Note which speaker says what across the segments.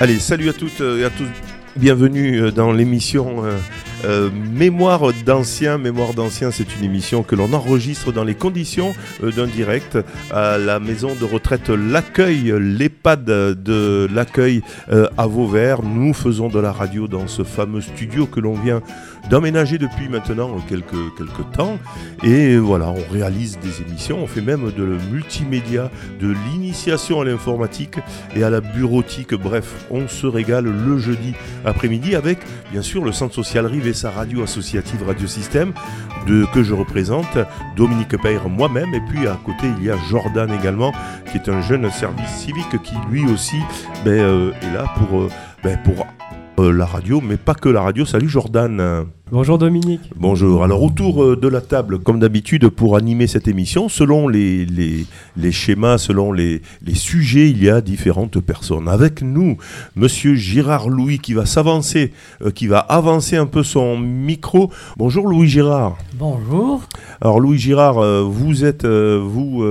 Speaker 1: Allez, salut à toutes et à tous. Bienvenue euh, dans l'émission euh, Mémoire d'anciens. Mémoire d'anciens, c'est une émission que l'on enregistre dans les conditions euh, d'un direct à la maison de retraite L'Accueil, l'EHPAD de l'Accueil euh, à Vauvert. Nous faisons de la radio dans ce fameux studio que l'on vient d'emménager depuis maintenant quelques, quelques temps. Et voilà, on réalise des émissions, on fait même de le multimédia, de l'initiation à l'informatique et à la bureautique. Bref, on se régale le jeudi après-midi avec, bien sûr, le Centre Social Rive et sa radio associative Radio Système que je représente, Dominique Peyre moi-même. Et puis à côté, il y a Jordan également, qui est un jeune service civique qui lui aussi ben, euh, est là pour, euh, ben, euh, la radio, mais pas que la radio. Salut Jordan.
Speaker 2: Bonjour Dominique.
Speaker 1: Bonjour. Alors autour euh, de la table, comme d'habitude, pour animer cette émission, selon les, les, les schémas, selon les, les, sujets, il y a différentes personnes. Avec nous, Monsieur Girard Louis qui va s'avancer, euh, qui va avancer un peu son micro. Bonjour Louis Girard.
Speaker 3: Bonjour.
Speaker 1: Alors Louis Girard, euh, vous êtes vous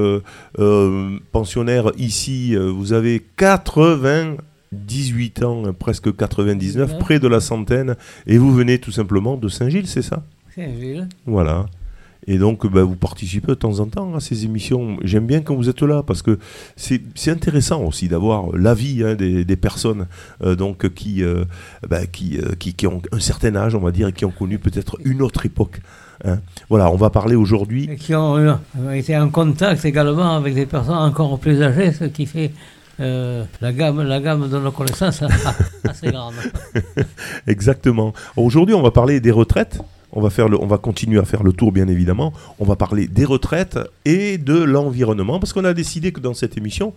Speaker 1: pensionnaire ici. vous avez 80 18 ans, presque 99,
Speaker 3: Ouais.
Speaker 1: près de la centaine, et vous venez tout simplement de Saint-Gilles, c'est ça?
Speaker 3: Saint-Gilles.
Speaker 1: Voilà. Et donc, bah, vous participez de temps en temps à ces émissions. J'aime bien quand vous êtes là, parce que c'est intéressant aussi d'avoir l'avis hein, des, des personnes euh, donc, qui, euh, bah, qui, euh, qui, qui ont un certain âge, on va dire, et qui ont connu peut-être une autre époque. hein. Voilà, on va parler aujourd'hui
Speaker 3: qui ont été en contact également avec des personnes encore plus âgées, ce qui fait euh, la, gamme, la gamme de nos connaissances assez grande.
Speaker 1: Exactement. Aujourd'hui, on va parler des retraites. On va, faire le, on va continuer à faire le tour, bien évidemment. On va parler des retraites et de l'environnement, parce qu'on a décidé que dans cette émission,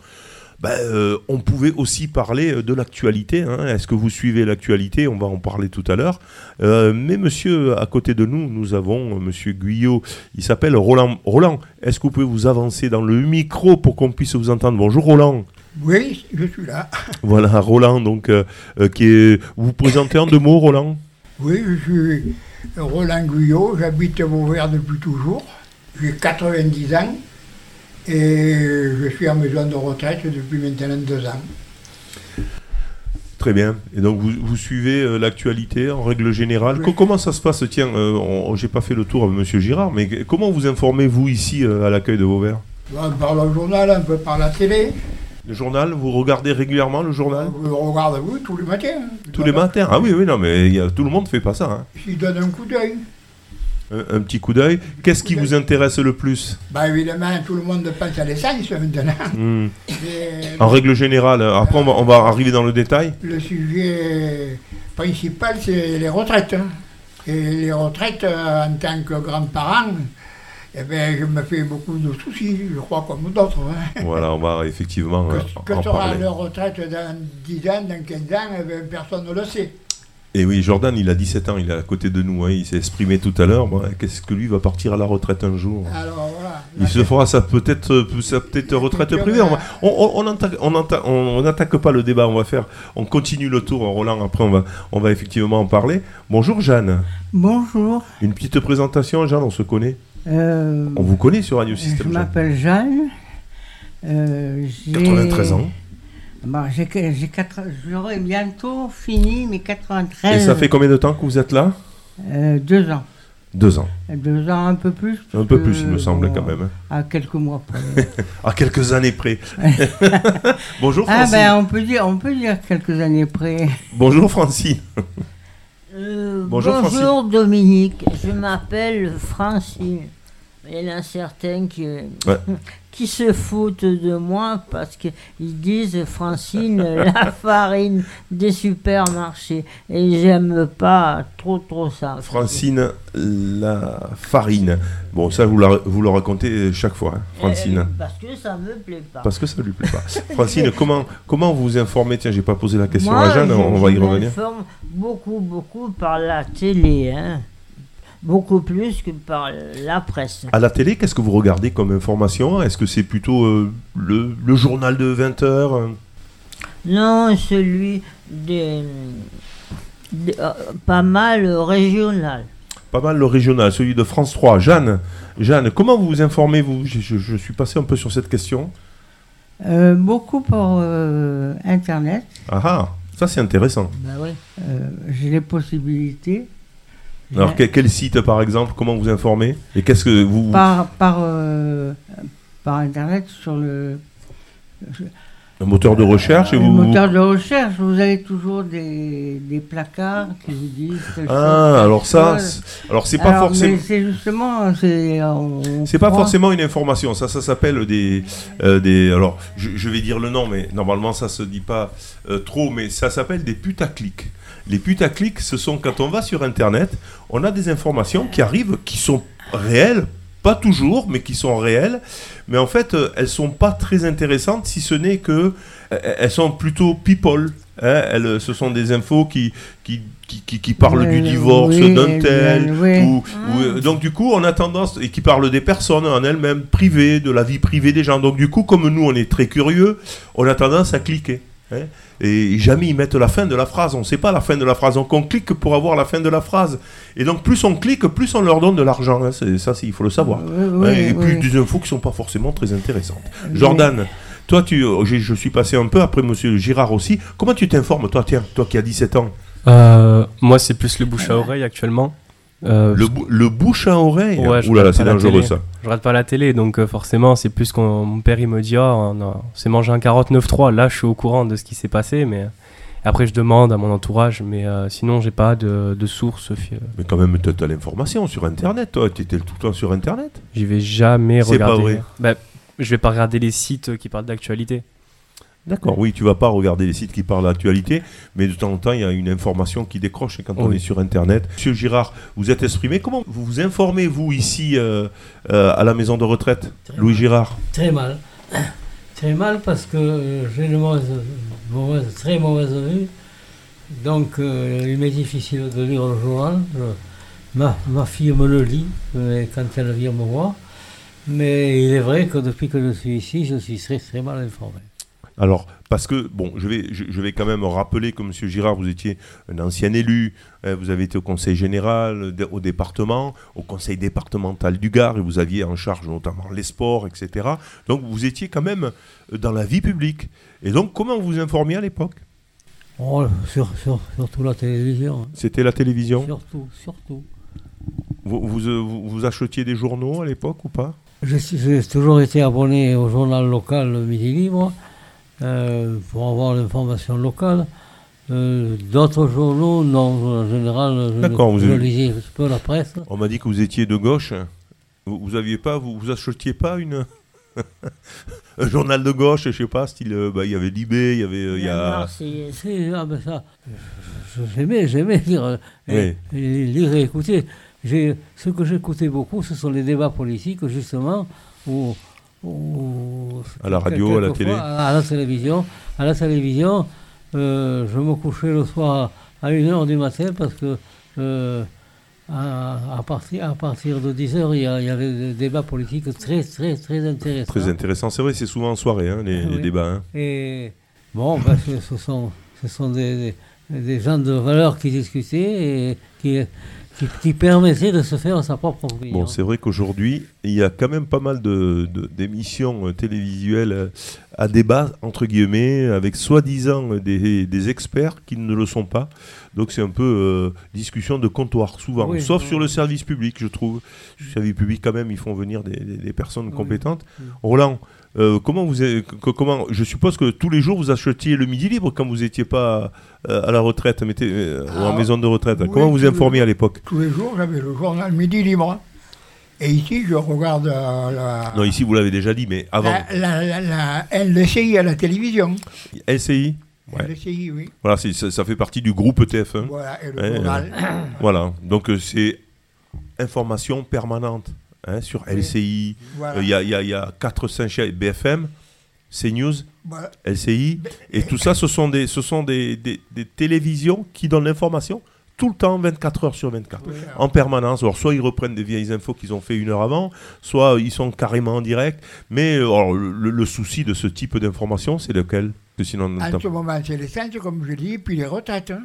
Speaker 1: ben, euh, on pouvait aussi parler euh, de l'actualité. hein. Est-ce que vous suivez l'actualité? On va en parler tout à l'heure. Mais monsieur, à côté de nous, nous avons monsieur Guyot. Il s'appelle Roland. Roland, est-ce que vous pouvez vous avancer dans le micro pour qu'on puisse vous entendre? Bonjour Roland.
Speaker 4: Oui, je suis là.
Speaker 1: Voilà, Roland, donc, euh, euh, qui est... vous vous présentez en deux mots, Roland?
Speaker 4: Oui, je suis Roland Guyot, j'habite Vauvert depuis toujours. J'ai 90 ans et je suis en maison de retraite depuis maintenant deux ans.
Speaker 1: Très bien. Et donc vous, vous suivez euh, l'actualité en règle générale?
Speaker 4: Oui.
Speaker 1: Comment ça se passe? Tiens, euh, j'ai pas fait le tour avec Monsieur Girard, mais comment vous informez vous ici euh, à l'accueil de Vauvert
Speaker 4: On parle au journal, un peu par la télé.
Speaker 1: Le journal, vous regardez régulièrement le journal
Speaker 4: Je regarde vous tous les matins.
Speaker 1: Tous les matins Ah oui, oui, non, mais il y a- tout le monde fait pas ça. hein.
Speaker 4: Je donne un coup d'œil.
Speaker 1: Un, un petit coup d'œil. Qu'est-ce qui vous intéresse le plus?
Speaker 4: Bah évidemment, tout le monde pense à l'essence maintenant. Mais
Speaker 1: En règle générale, euh, après on va, on va arriver dans le détail.
Speaker 4: le sujet principal, c'est les retraites. hein. Et les retraites, euh, en tant que grand-parent, eh ben, je me fais beaucoup de soucis, je crois, comme d'autres. hein.
Speaker 1: Voilà, on va effectivement euh,
Speaker 4: Que, que
Speaker 1: en
Speaker 4: sera
Speaker 1: parler.
Speaker 4: leur retraite dans 10 ans, dans 15 ans, eh ben, personne ne le sait.
Speaker 1: Et oui, Jordan, il a 17 ans, il est à côté de nous, hein, il s'est exprimé tout à l'heure. Bon, Qu'est-ce que lui va partir à la retraite un jour?
Speaker 4: Alors voilà.
Speaker 1: Il se fera sa peut-être euh, sa peut-être retraite privée. Va- on- on n'attaque pas le débat. On va faire, on continue le tour. Roland, après on va, on va effectivement en parler. Bonjour Jeanne.
Speaker 5: Bonjour,
Speaker 1: Une petite présentation, Jeanne. On se connaît?
Speaker 5: Euh,
Speaker 1: On vous connaît sur Radio
Speaker 5: je
Speaker 1: Système. Jeanne.
Speaker 5: m'appelle Jeanne. euh, j'ai-
Speaker 1: 93 ans.
Speaker 5: Bon, j'ai J'aurai bientôt fini mes 93.
Speaker 1: Et ça fait combien de temps que vous êtes là?
Speaker 5: Euh, deux ans.
Speaker 1: Deux ans.
Speaker 5: Deux ans, un peu plus.
Speaker 1: Un peu plus, il me semble
Speaker 5: bon,
Speaker 1: quand même. hein.
Speaker 5: À quelques mois près.
Speaker 1: À quelques années près. Bonjour
Speaker 5: ah
Speaker 1: Francine.
Speaker 5: ben, on peut dire, on peut dire quelques années près.
Speaker 1: Bonjour Francine.
Speaker 6: Euh,
Speaker 1: Bonjour,
Speaker 6: bonjour, Dominique, je m'appelle Francine. Il y en a certains qui,
Speaker 1: Ouais.
Speaker 6: qui se foutent de moi parce qu'ils disent Francine, la farine des supermarchés. Et j'aime pas trop trop ça.
Speaker 1: Francine, la farine. Bon, ça vous, la- vous le racontez chaque fois, hein, Francine.
Speaker 6: Euh, parce que ça me plaît pas.
Speaker 1: Parce que ça lui plaît pas. Francine, comment, comment vous informez? Tiens, j'ai pas posé la question
Speaker 6: Moi,
Speaker 1: à Jeanne,
Speaker 6: je-
Speaker 1: on va y
Speaker 6: je
Speaker 1: revenir.
Speaker 6: m'informe beaucoup, beaucoup par la télé. Hein. Beaucoup plus que par la presse.
Speaker 1: À la télé, qu'est-ce que vous regardez comme information? Est-ce que c'est plutôt euh, le, le journal de 20 heures euh?
Speaker 6: Non, celui des, des- euh, pas mal régional.
Speaker 1: Pas mal le régional, celui de France 3. Jeanne, Jeanne comment vous vous informez vous? Je, je- je suis passé un peu sur cette question.
Speaker 5: Euh, beaucoup par euh, Internet.
Speaker 1: Ah ah Ça, c'est intéressant.
Speaker 3: Ben ouais.
Speaker 5: Euh, J'ai les possibilités.
Speaker 1: Alors,
Speaker 5: J'ai-
Speaker 1: que- quel site, par exemple Comment vous informez Et qu'est-ce que vous...
Speaker 5: par, par, euh, par Internet sur le,
Speaker 1: Un moteur de recherche et vous...
Speaker 5: moteur de recherche. Vous avez toujours des, des placards qui vous disent.
Speaker 1: Ah, alors ça, alors c'est pas forcément...
Speaker 5: C'est justement. C'est
Speaker 1: pas forcément une information, ça, ça s'appelle des, euh, des. Alors, je, je vais dire le nom, mais normalement ça se dit pas euh, trop, mais ça s'appelle des putaclics. Les putaclics, ce sont quand on va sur Internet, on a des informations qui arrivent, qui sont réelles, pas toujours, mais qui sont réelles. Mais en fait, euh, elles sont pas très intéressantes, si ce n'est que euh, elles sont plutôt people. hein. elles, ce sont des infos qui qui, qui, qui- qui parlent du divorce
Speaker 5: oui,
Speaker 1: d'un tel,
Speaker 5: oui.
Speaker 1: ou- ou, euh, donc du coup, on a tendance, et qui parle des personnes en elles-mêmes, privées, de la vie privée des gens. Donc du coup, comme nous, on est très curieux, on a tendance à cliquer. hein. Et jamais ils mettent la fin de la phrase. On ne sait pas la fin de la phrase. Donc on clique pour avoir la fin de la phrase. Et donc plus on clique, plus on leur donne de l'argent. hein. C'est- Ça, c'est- il faut le savoir.
Speaker 5: Oui,
Speaker 1: hein,
Speaker 5: oui,
Speaker 1: et plus
Speaker 5: oui.
Speaker 1: des infos qui sont pas forcément très intéressantes.
Speaker 5: Mais-
Speaker 1: Jordan, toi, tu, j'ai- je suis passé un peu après Monsieur Girard aussi. Comment tu t'informes, toi, tiens, toi qui as 17 ans
Speaker 2: Euh, moi, c'est plus le bouche à oreille actuellement. Euh,
Speaker 1: le, bou- le bouche à oreille
Speaker 2: Ouais,
Speaker 1: Ouh là là, c'est dangereux ça.
Speaker 2: Je regarde pas la télé, donc euh, forcément, c'est plus quand mon père il me dit Ah, on, on s'est mangé un 49.3. Là, je suis au courant de ce qui s'est passé, mais après, je demande à mon entourage, mais euh, sinon, j'ai pas de, de source.
Speaker 1: Mais quand même, tu as, l'information sur Internet, toi. Tu étais tout le temps sur Internet.
Speaker 2: J'y vais jamais
Speaker 1: C'est pas
Speaker 2: regarder.
Speaker 1: vrai.
Speaker 2: Bah, je vais pas regarder les sites qui parlent d'actualité.
Speaker 1: D'accord, oui, tu vas pas regarder les sites qui parlent d'actualité, mais de temps en temps, il y a une information qui décroche quand on est sur Internet. Monsieur Girard, vous êtes exprimé. Comment vous vous informez, vous, ici, euh, euh, à la maison de retraite
Speaker 3: Très
Speaker 1: Louis
Speaker 3: mal.
Speaker 1: Girard?
Speaker 3: Très mal. Très mal parce que euh, j'ai une mauvaise, mauvaise- très mauvaise vue. Donc euh, il m'est difficile de lire le journal. Je- ma, ma fille me le lit quand elle vient me voir. Mais il est vrai que depuis que je suis ici, je suis très très mal informé.
Speaker 1: Alors, parce que, bon, je vais, je, je vais quand même rappeler que Monsieur Girard, vous étiez un ancien élu, hein, vous avez été au conseil général, au département, au conseil départemental du Gard, et vous aviez en charge notamment les sports, etc. Donc, vous étiez quand même euh, dans la vie publique. Et donc, comment vous informiez à l'époque?
Speaker 3: Oh, sur, sur- surtout la télévision. hein.
Speaker 1: C'était la télévision?
Speaker 3: Surtout, surtout.
Speaker 1: vous, vous, euh, vous- vous achetiez des journaux à l'époque ou pas?
Speaker 3: J'ai toujours été abonné au journal local Midi Libre euh, pour avoir l'information locale. Euh, D'autres journaux, non, en général, je,
Speaker 1: D'accord, vous
Speaker 3: je
Speaker 1: avez-
Speaker 3: lisais un peu la presse.
Speaker 1: On m'a dit que vous étiez de gauche. Vous, vous aviez pas, vous, vous achetiez pas une un journal de gauche, je sais pas, style, euh, bah, il y avait Libé, il y avait, euh, il y a,
Speaker 6: Marseillaise.
Speaker 3: C'est- ah ben ça, j'aimais, j'aimais lire, et- lire et écouter. J'ai- Ce que j'écoutais beaucoup, ce sont les débats politiques, justement, où,
Speaker 1: À la radio, à la télé.
Speaker 3: à la télévision. À la télévision, euh, je me couchais le soir à 1h du matin parce que euh, à, à partir, à partir de 10h, il y, a- il y avait des débats politiques très, très, très intéressants.
Speaker 1: très intéressant. C'est vrai, c'est souvent en soirée, hein, les,
Speaker 3: Ah
Speaker 1: les débats. hein.
Speaker 3: Et bon, ben, ce, ce sont, ce sont des, des, des gens de valeur qui discutaient et qui, qui, qui permettaient de se faire sa propre opinion.
Speaker 1: Bon, c'est vrai qu'aujourd'hui, il y a quand même pas mal de, de- d'émissions euh, télévisuelles euh, à débat, entre guillemets, avec soi-disant euh, des, des experts qui ne le sont pas. Donc c'est un peu euh, discussion de comptoir, souvent.
Speaker 3: Oui,
Speaker 1: Sauf
Speaker 3: oui.
Speaker 1: sur le service public, je trouve. Le service public, quand même, ils font venir des, des- des personnes compétentes.
Speaker 3: oui.
Speaker 1: Roland, euh, comment vous que- comment, je suppose que tous les jours vous achetiez le midi libre quand vous n'étiez pas euh, à la retraite, mettez, euh, ou en
Speaker 4: Ah,
Speaker 1: maison de retraite.
Speaker 4: oui,
Speaker 1: comment vous informiez à l'époque?
Speaker 4: Tous les jours, j'avais le journal Midi Libre. Et ici, je regarde la,
Speaker 1: Non, ici vous l'avez déjà dit, mais avant,
Speaker 4: la, la, la- la LCI à la télévision.
Speaker 1: LCI. Ouais.
Speaker 4: LCI, oui.
Speaker 1: Voilà, ça, ça fait partie du groupe TF1.
Speaker 4: Voilà, et le
Speaker 1: Ouais,
Speaker 4: journal.
Speaker 1: Voilà, donc c'est information permanente hein, sur. LCI.
Speaker 4: Voilà.
Speaker 1: Euh, Il y, a, y a- y a 4-5 chaînes, BFM, CNews,
Speaker 4: Voilà.
Speaker 1: LCI. Et tout ça, ce sont des, ce sont des, des- des télévisions qui donnent l'information tout le temps, 24 heures sur 24.
Speaker 4: Oui,
Speaker 1: En permanence. Alors, soit ils reprennent des vieilles infos qu'ils ont fait une heure avant, soit ils sont carrément en direct. Mais euh, alors, le, le souci de ce type d'information, c'est lequel? Que sinon,
Speaker 4: En ce moment, c'est l'essence, comme je dis, puis les retraites. hein.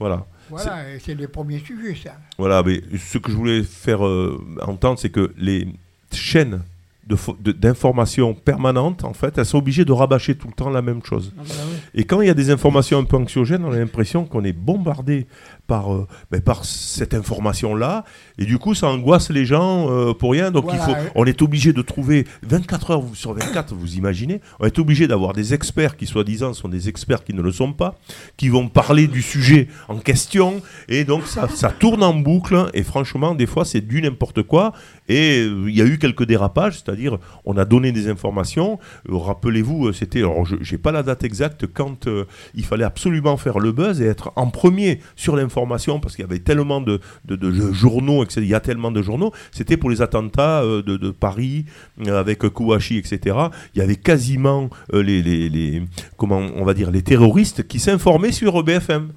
Speaker 1: Voilà.
Speaker 4: Voilà, c'est les premiers sujets, ça.
Speaker 1: Voilà, mais ce que je voulais faire euh, entendre, c'est que les chaînes d'informations permanentes, en fait, elles sont obligées de rabâcher tout le temps la même chose.
Speaker 3: Ah bah oui.
Speaker 1: Et quand il y a des informations un peu anxiogènes, on a l'impression qu'on est bombardé par, euh, ben, par cette information-là. Et du coup, ça angoisse les gens euh, pour rien. Donc,
Speaker 4: Voilà,
Speaker 1: il faut,
Speaker 4: ouais.
Speaker 1: on est obligé de trouver 24 heures sur 24, vous imaginez. On est obligé d'avoir des experts qui, soi-disant, sont des experts qui ne le sont pas, qui vont parler du sujet en question. Et donc, ça, ça tourne en boucle. Et franchement, des fois, c'est du n'importe quoi. Et euh, il y a eu quelques dérapages, c'est-à-dire, on a donné des informations. Euh, Rappelez-vous, c'était, alors je n'ai pas la date exacte, quand il fallait absolument faire le buzz et être en premier sur l'information, parce qu'il y avait tellement de, journaux. Il y a tellement de journaux. C'était pour les attentats euh, de, Paris, euh, avec Kouachi, etc. Il y avait quasiment euh, les- comment on va dire, les terroristes qui s'informaient sur BFM.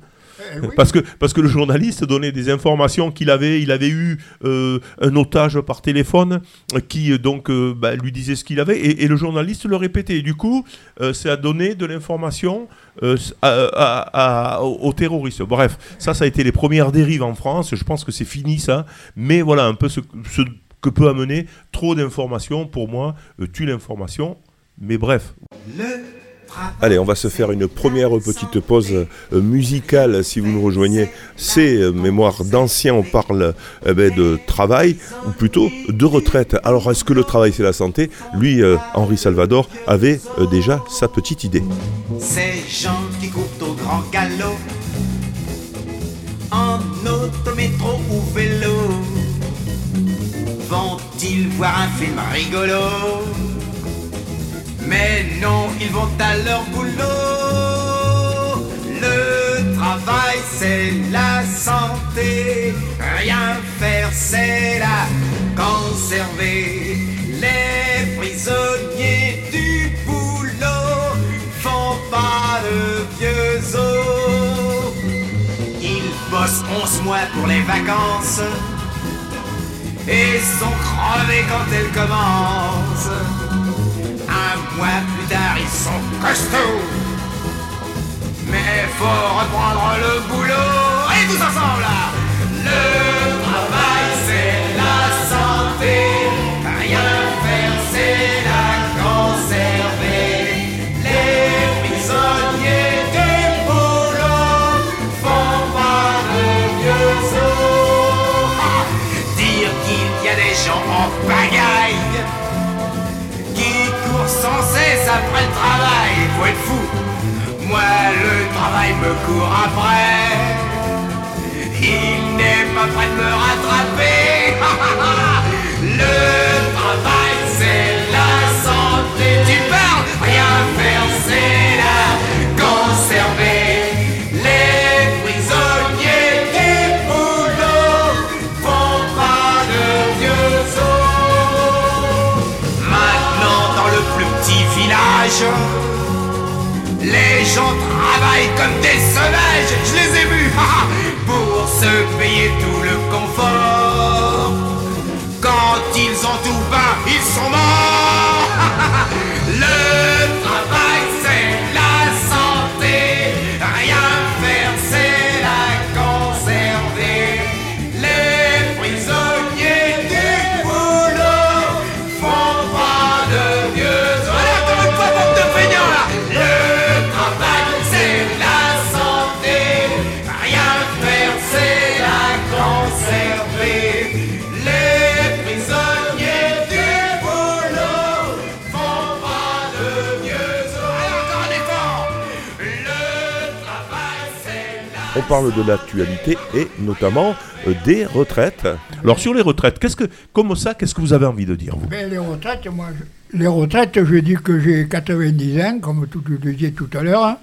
Speaker 4: Eh.
Speaker 1: Parce que, parce que le journaliste donnait des informations qu'il avait. Il avait eu euh, un otage par téléphone euh, qui euh, donc euh, bah, lui disait ce qu'il avait et, et le journaliste le répétait. Et du coup, euh, ça a donné de l'information euh, à- à- à- aux terroristes. Bref, ça, ça a été les premières dérives en France. Je pense que c'est fini ça. Mais voilà un peu ce, ce que peut amener trop d'informations pour moi euh, tue l'information. Mais bref, Allez, on va se faire une première petite pause euh, musicale si vous nous rejoignez. C'est euh, Mémoire d'anciens, on parle euh, ben, de travail, ou plutôt de retraite. Alors, est-ce que le travail c'est la santé? Lui, euh, Henri Salvador, avait déjà sa petite idée.
Speaker 7: Ces gens qui courent au grand galop En auto, métro ou vélo Vont-ils voir un film rigolo? Mais non, ils vont à leur boulot Le travail c'est la santé Rien faire c'est la conserver Les prisonniers du boulot font pas de vieux os. Ils bossent 11 mois pour les vacances et sont crevés quand elles commencent. Un mois plus tard, ils sont costauds. Mais faut reprendre le boulot. Et tous ensemble là Le court sans cesse après le travail. Faut être fou. Moi, le travail me court après. Il n'est pas prêt de me rattraper. le travail, c'est la santé. Tu parles, rien faire, c'est
Speaker 1: parle de l'actualité et notamment euh, des retraites. Alors sur les retraites, qu'est-ce que, comme ça, qu'est-ce que vous avez envie de dire vous?
Speaker 4: Ben, les retraites, moi, je- les retraites, je dis que j'ai 90 ans, comme tout, je le disais tout à l'heure. hein.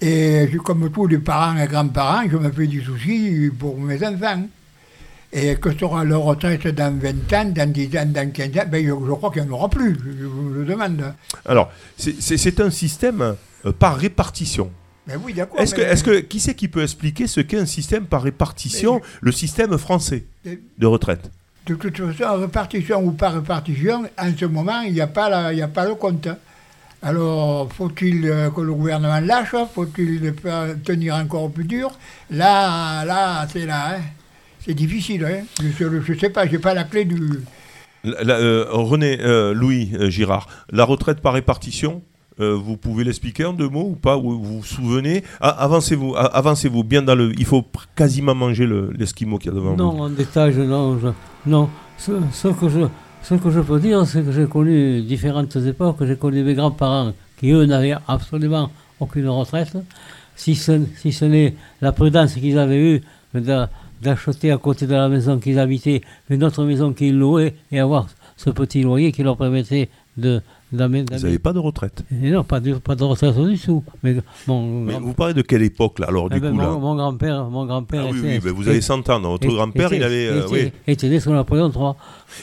Speaker 4: Et je- comme tous les parents et grands-parents, je me fais du souci pour mes enfants. Et que sera leur retraite dans 20 ans, dans 10 ans, dans 15 ans? Ben, je, je crois qu'il n'y en aura plus, je, je vous le demande.
Speaker 1: Alors, c'est un système euh, par répartition.
Speaker 4: Ben oui, d'accord.
Speaker 1: Est-ce que,
Speaker 4: mais-
Speaker 1: qui c'est qui peut expliquer ce qu'est un système par répartition, le système français
Speaker 4: Mais-
Speaker 1: de retraite?
Speaker 4: De toute façon, répartition ou pas répartition, en ce moment, il n'y a, pas la- il y a pas le compte. Alors, faut-il euh, que le gouvernement lâche Faut-il le tenir encore plus dur? Là, là, c'est là. hein. C'est difficile. Hein. Je ne sais pas, je n'ai pas la clé du,
Speaker 1: La- la- euh, René, euh, Louis euh, Girard, la retraite par répartition, euh, vous pouvez l'expliquer en deux mots ou pas Ou Vous vous souvenez Ah, Avancez-vous, avancez-vous bien dans le. Il faut quasiment manger le- l'esquimau qu'il y a devant vous.
Speaker 3: Non, en détail, non. je- non. Ce, ce que je, ce que je peux dire, c'est que j'ai connu différentes époques. J'ai connu mes grands-parents qui, eux, n'avaient absolument aucune retraite, si ce, si ce n'est la prudence qu'ils avaient eue d'a- d'acheter à côté de la maison qu'ils habitaient une autre maison qu'ils louaient et avoir ce petit loyer qui leur permettait de...
Speaker 1: Vous n'avez pas de retraite.
Speaker 3: Et non, pas de, pas de retraite du tout. Mais mon,
Speaker 1: Mais
Speaker 3: grand-
Speaker 1: vous parlez de quelle époque là Alors, du
Speaker 3: eh ben,
Speaker 1: coup, là.
Speaker 3: mon, mon grand-père, mon grand-père
Speaker 1: Ah oui,
Speaker 3: était-
Speaker 1: oui, vous avez 100 ans. Votre grand-père, il avait. euh,
Speaker 3: était,
Speaker 1: oui.
Speaker 3: était né sous Napoléon III.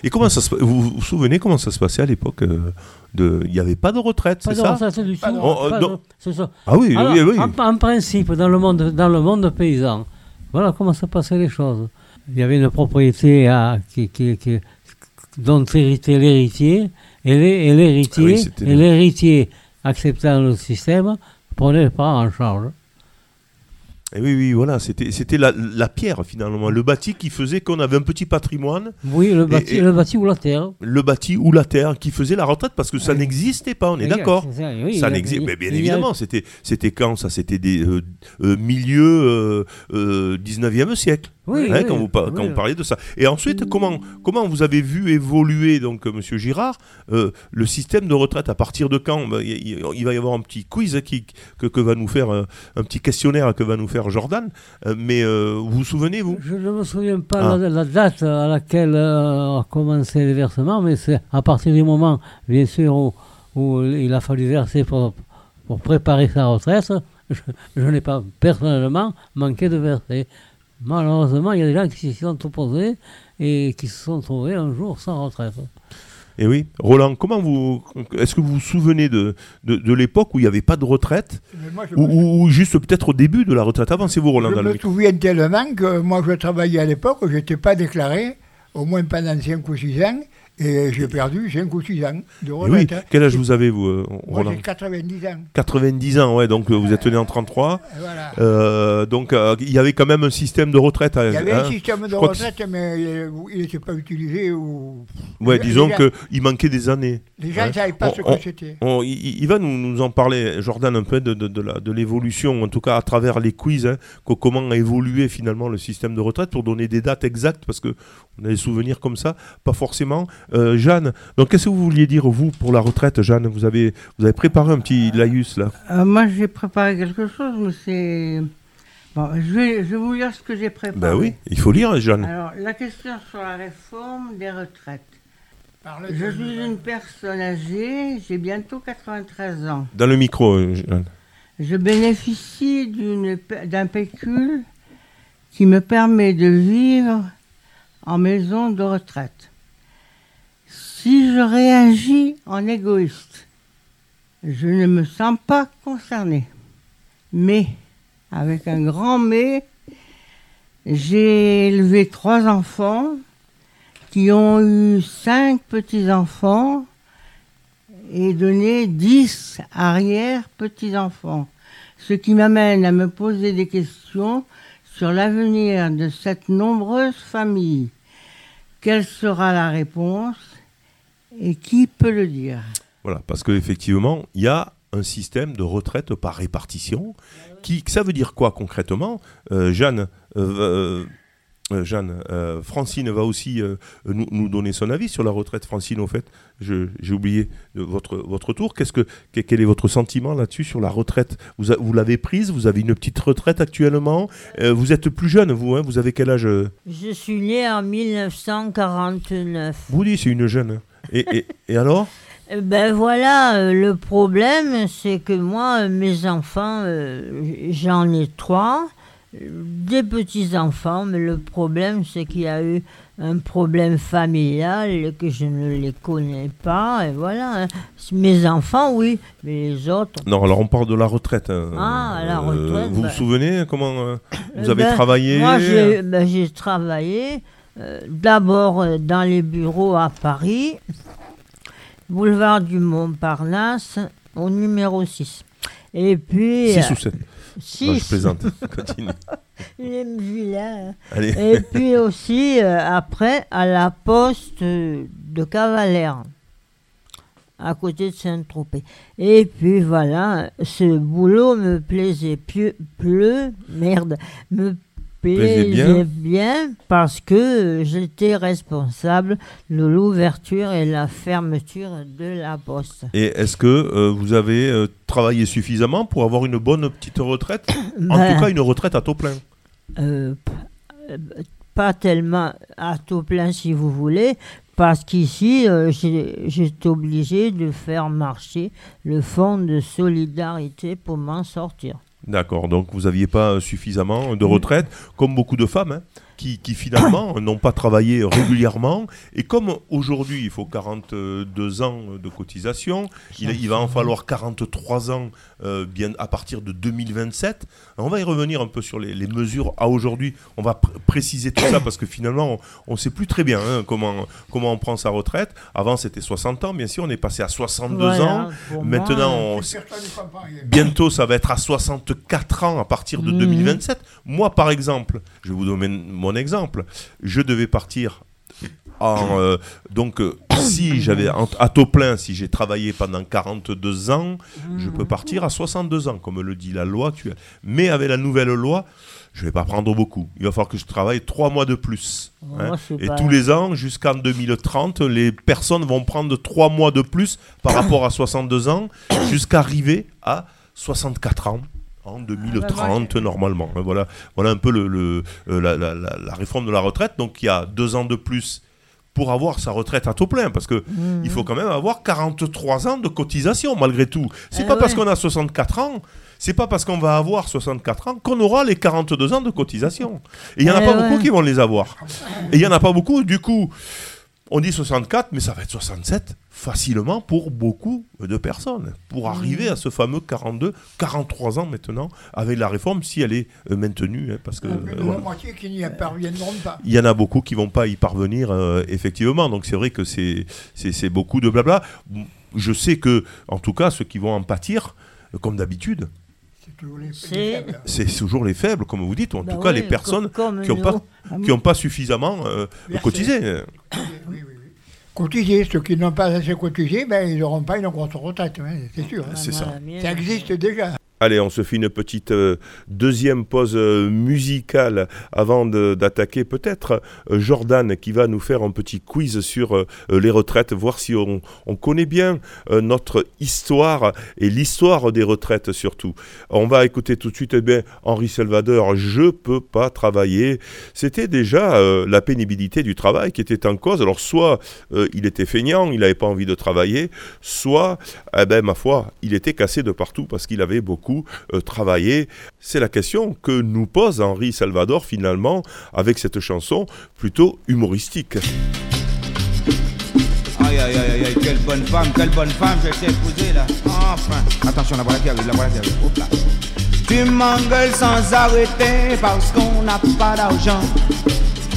Speaker 1: Et comment ça se vous vous souvenez comment ça se passait à l'époque euh, de... Il n'y avait pas de retraite,
Speaker 3: Pas
Speaker 1: c'est
Speaker 3: de
Speaker 1: ça
Speaker 3: retraite du tout.
Speaker 1: Euh,
Speaker 3: de-.
Speaker 1: Ah oui,
Speaker 3: Alors,
Speaker 1: oui, oui.
Speaker 3: En, en principe, dans le, monde, dans le monde paysan, voilà comment se passaient les choses. Il y avait une propriété à- qui, qui- qui- dont héritait l'héritier, et l'hé- et l'héritier,
Speaker 1: Ah oui,
Speaker 3: l'héritier, acceptant le système, prenait parents en charge.
Speaker 1: Et oui, oui, voilà, c'était c'était la, la pierre finalement, le bâti qui faisait qu'on avait un petit patrimoine,
Speaker 3: Oui, le bâti,
Speaker 1: et-
Speaker 3: le bâti ou la terre.
Speaker 1: le bâti ou la terre qui faisait la retraite parce que ça
Speaker 3: Oui.
Speaker 1: n'existait pas, on est d'accord.
Speaker 3: ça, oui,
Speaker 1: ça mais bien
Speaker 3: a-
Speaker 1: évidemment, c'était c'était quand ça C'était des euh, euh, milieux euh, euh, 19e siècle,
Speaker 3: Oui,
Speaker 1: hein, quand, vous, quand vous de ça. Et ensuite, comment, comment vous avez vu évoluer, donc, euh, Monsieur Girard, euh, le système de retraite? À partir de quand? Ben, il, va y avoir un petit quiz qui, que, que va nous faire, euh, un petit questionnaire que va nous faire Jordan. Euh, mais euh, vous vous souvenez, vous?
Speaker 3: Je ne me souviens pas
Speaker 1: Ah.
Speaker 3: la, la date à laquelle euh, a commencé le versement, mais c'est à partir du moment, bien sûr, où, où il a fallu verser pour, pour préparer sa retraite. Je, je n'ai pas personnellement manqué de verser. Malheureusement, il y a des gens qui s'y sont opposés et qui se sont trouvés un jour sans retraite.
Speaker 1: Et Eh oui, Roland, comment vous, est-ce que vous vous souvenez de, de, de l'époque où il n'y avait pas de retraite
Speaker 4: moi,
Speaker 1: ou,
Speaker 4: me-
Speaker 1: ou- ou juste peut-être au début de la retraite Avancez-vous, Roland,
Speaker 4: Je
Speaker 1: dans le
Speaker 4: me souviens tellement que moi je travaillais à l'époque, je n'étais pas déclaré, au moins pendant 5 ou 6 ans, et j'ai perdu 5 ou 6 ans de
Speaker 1: Et oui,
Speaker 4: retraite. hein.
Speaker 1: quel âge vous avez, vous, euh, Roland
Speaker 4: j'ai 90 ans.
Speaker 1: 90 ans, ouais, donc euh, vous êtes né en 33.
Speaker 4: Et Voilà.
Speaker 1: Euh, donc euh, il y avait quand même un système de retraite.
Speaker 4: Il y avait
Speaker 1: hein.
Speaker 4: un système de retraite, mais il n'était pas utilisé. Ou...
Speaker 1: Ouais, disons qu'il manquait des années.
Speaker 4: Les gens ne
Speaker 1: Ouais.
Speaker 4: savaient pas
Speaker 1: On-
Speaker 4: ce que c'était.
Speaker 1: Il, va nous, nous en parler, Jordan, un peu de, l'évolution, en tout cas à travers les quiz, hein, co- comment a évolué finalement le système de retraite pour donner des dates exactes, parce que on a des souvenirs comme ça, pas forcément. Euh, Jeanne, donc qu'est-ce que vous vouliez dire, vous, pour la retraite, Jeanne? Vous avez, vous avez préparé un petit laïus, là
Speaker 5: Euh, moi, j'ai préparé quelque chose, mais c'est. Bon, je vais, je vais vous lire ce que j'ai préparé.
Speaker 1: Ben oui, il faut lire, Jeanne.
Speaker 5: Alors, la question sur la réforme des retraites.
Speaker 4: Parlez
Speaker 5: Je suis une personne âgée, j'ai bientôt 93 ans.
Speaker 1: Dans le micro, euh, Jeanne.
Speaker 5: Je bénéficie d'un pécule qui me permet de vivre en maison de retraite. Si je réagis en égoïste, je ne me sens pas concerné. Mais, avec un grand mais, j'ai élevé trois enfants qui ont eu cinq petits-enfants et donné dix arrière-petits-enfants. Ce qui m'amène à me poser des questions sur l'avenir de cette nombreuse famille. Quelle sera la réponse et qui peut le dire?
Speaker 1: Voilà, parce qu'effectivement, il y a un système de retraite par répartition. Qui, ça veut dire quoi concrètement? Euh, Jeanne, euh, euh, Jeanne euh, Francine va aussi euh, nous, nous donner son avis sur la retraite. Francine, au fait, j'ai oublié votre, votre tour. Qu'est-ce que, que- quel est votre sentiment là-dessus sur la retraite? Vous, vous l'avez prise? Vous avez une petite retraite actuellement? Vous êtes plus jeune, vous hein? Vous avez quel âge
Speaker 6: Je suis né en 1949.
Speaker 1: Vous dites, c'est une jeune. Et, et- et alors?
Speaker 6: Ben voilà, le problème, c'est que moi, mes enfants, j'en ai trois, des petits-enfants, mais le problème, c'est qu'il y a eu un problème familial et que je ne les connais pas, et voilà. hein. Mes enfants, oui, mais les autres...
Speaker 1: Non, alors on parle de la retraite. hein.
Speaker 6: Ah, la
Speaker 1: Euh,
Speaker 6: retraite,
Speaker 1: vous vous souvenez comment euh, vous
Speaker 6: Euh,
Speaker 1: avez
Speaker 6: ben,
Speaker 1: travaillé
Speaker 6: Moi, j'ai ben, travaillé euh, d'abord euh, dans les bureaux à Paris, boulevard du Montparnasse, au numéro 6. Et puis...
Speaker 1: 6 ou 7
Speaker 6: six.
Speaker 1: Non, je plaisante. Continue.
Speaker 6: Il est vilain.
Speaker 1: Allez.
Speaker 6: Et puis aussi, euh, après, à la poste de Cavalère, à côté de Saint-Tropez. Et puis voilà, ce boulot me plaisait plus, plus merde, me
Speaker 1: Plaisait
Speaker 6: plaisait
Speaker 1: bien.
Speaker 6: bien. parce que j'étais responsable de l'ouverture et la fermeture de la poste.
Speaker 1: Et est-ce que euh, vous avez euh, travaillé suffisamment pour avoir une bonne petite retraite? En
Speaker 6: Ben,
Speaker 1: tout cas, une retraite à taux plein.
Speaker 6: Euh, pas tellement à taux plein si vous voulez, parce qu'ici, euh, j'étais obligé de faire marcher le fonds de solidarité pour m'en sortir.
Speaker 1: D'accord, donc vous n'aviez pas suffisamment de retraite, comme beaucoup de femmes, hein, qui, qui finalement n'ont pas travaillé régulièrement. Et comme aujourd'hui, il faut 42 ans de cotisation, il, il va en falloir 43 ans euh, bien à partir de 2027. On va y revenir un peu sur les, les mesures à aujourd'hui. On va pr- préciser tout ça parce que finalement, on ne sait plus très bien hein, comment, comment on prend sa retraite. Avant, c'était 60 ans, bien sûr, on est passé à 62
Speaker 6: Voilà,
Speaker 1: ans. Maintenant, on,
Speaker 4: rien.
Speaker 1: Bientôt, ça va être à 64 ans à partir de
Speaker 6: Mhm.
Speaker 1: 2027. Moi, par exemple, je vais vous donner mon exemple. Je devais partir en. euh, donc, euh, si j'avais. À taux plein, si j'ai travaillé pendant 42 ans, je peux partir à 62 ans, comme le dit la loi actuelle. Mais avec la nouvelle loi, je vais pas prendre beaucoup. Il va falloir que je travaille trois mois de plus. hein. Et tous les ans, jusqu'en 2030, les personnes vont prendre 3 mois de plus par rapport à 62 ans, jusqu'à arriver à 64 ans en 2030 normalement. hein, Voilà, voilà un peu le, le- euh, la, la- la- la réforme de la retraite. Donc il y a deux ans de plus pour avoir sa retraite à taux plein, parce que
Speaker 6: Mhm.
Speaker 1: il faut quand même avoir 43 ans de cotisation malgré tout. C'est
Speaker 6: Eh
Speaker 1: pas parce qu'on a 64 ans. C'est pas parce qu'on va avoir 64 ans qu'on aura les 42 ans de cotisation. Et il n'y en a
Speaker 6: Eh
Speaker 1: pas
Speaker 6: ouais.
Speaker 1: beaucoup qui vont les avoir. Et il n'y en a pas beaucoup. Du coup, on dit 64, mais ça va être 67 facilement pour beaucoup de personnes. Pour arriver à ce fameux 42, 43 ans maintenant, avec la réforme, si elle est euh, maintenue. hein, parce que,
Speaker 4: Mais
Speaker 1: euh, voilà.
Speaker 4: qui n'y parviendront pas.
Speaker 1: Il y en a beaucoup qui vont pas y parvenir, euh, effectivement. Donc c'est vrai que c'est beaucoup de blabla. Je sais que, en tout cas, ceux qui vont en pâtir, euh, comme d'habitude,
Speaker 4: C'est toujours les, faibles.
Speaker 1: comme vous dites, ou en
Speaker 6: Bah
Speaker 1: tout cas les personnes
Speaker 6: comme
Speaker 1: qui n'ont pas,
Speaker 6: nous.
Speaker 1: qui ont pas suffisamment euh, cotisé.
Speaker 4: Oui, oui, oui. Cotiser, ceux qui n'ont pas assez cotisé, ben, ils n'auront pas une grosse retraite, hein, c'est sûr. hein.
Speaker 1: C'est ça.
Speaker 6: La mienne,
Speaker 4: Ça existe déjà.
Speaker 1: Allez, on se fait une petite euh, deuxième pause euh, musicale avant d'attaquer peut-être euh, Jordan qui va nous faire un petit quiz sur les retraites, voir si on, on connaît bien notre histoire et l'histoire des retraites surtout. On va écouter tout de suite eh bien, Henri Salvador, Je peux pas travailler. C'était déjà la pénibilité du travail qui était en cause. Alors soit il était feignant, il n'avait pas envie de travailler, soit, eh ben, ma foi, il était cassé de partout parce qu'il avait beaucoup euh, travaillé. C'est la question que nous pose Henri Salvador finalement avec cette chanson plutôt humoristique.
Speaker 7: Aïe aïe aïe aïe quelle bonne femme, quelle bonne femme, je t'ai épousée là. Enfin, attention, la voilà qui arrive, la voilà qui arrive. Hop là. Tu m'engueules sans arrêter parce qu'on n'a pas d'argent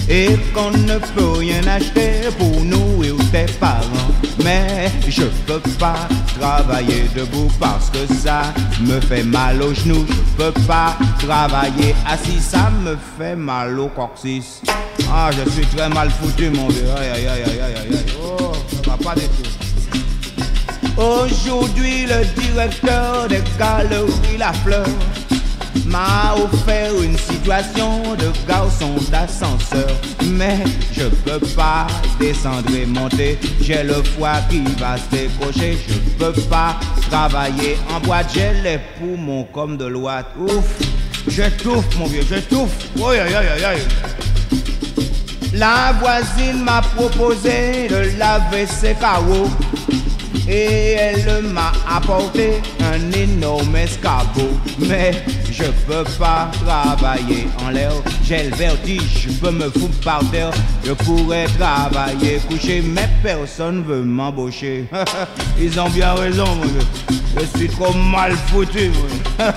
Speaker 7: et qu'on ne peut rien acheter pour nous et parents. Mais je peux pas travailler debout parce que ça me fait mal aux genoux. Je peux pas travailler assis, ça me fait mal au coccyx. Ah, je suis très mal foutu, mon vieux. Aïe aïe aïe aïe aïe aïe. Oh, ça va pas du tout. Aujourd'hui, le directeur des galeries La Fleur m'a offert une situation de garçon d'ascenseur. Mais je peux pas descendre et monter. J'ai le foie qui va se décocher. Je peux pas travailler en boîte. J'ai les poumons comme de l'ouate. Ouf, j'étouffe, mon vieux, aïe aïe. La voisine m'a proposé de laver ses carreaux et elle m'a apporté un énorme escabeau. Mais je peux pas travailler en l'air, j'ai le vertige, je peux me foutre par terre. Je pourrais travailler couché, mais personne veut m'embaucher. Ils ont bien raison. Je suis trop mal foutu.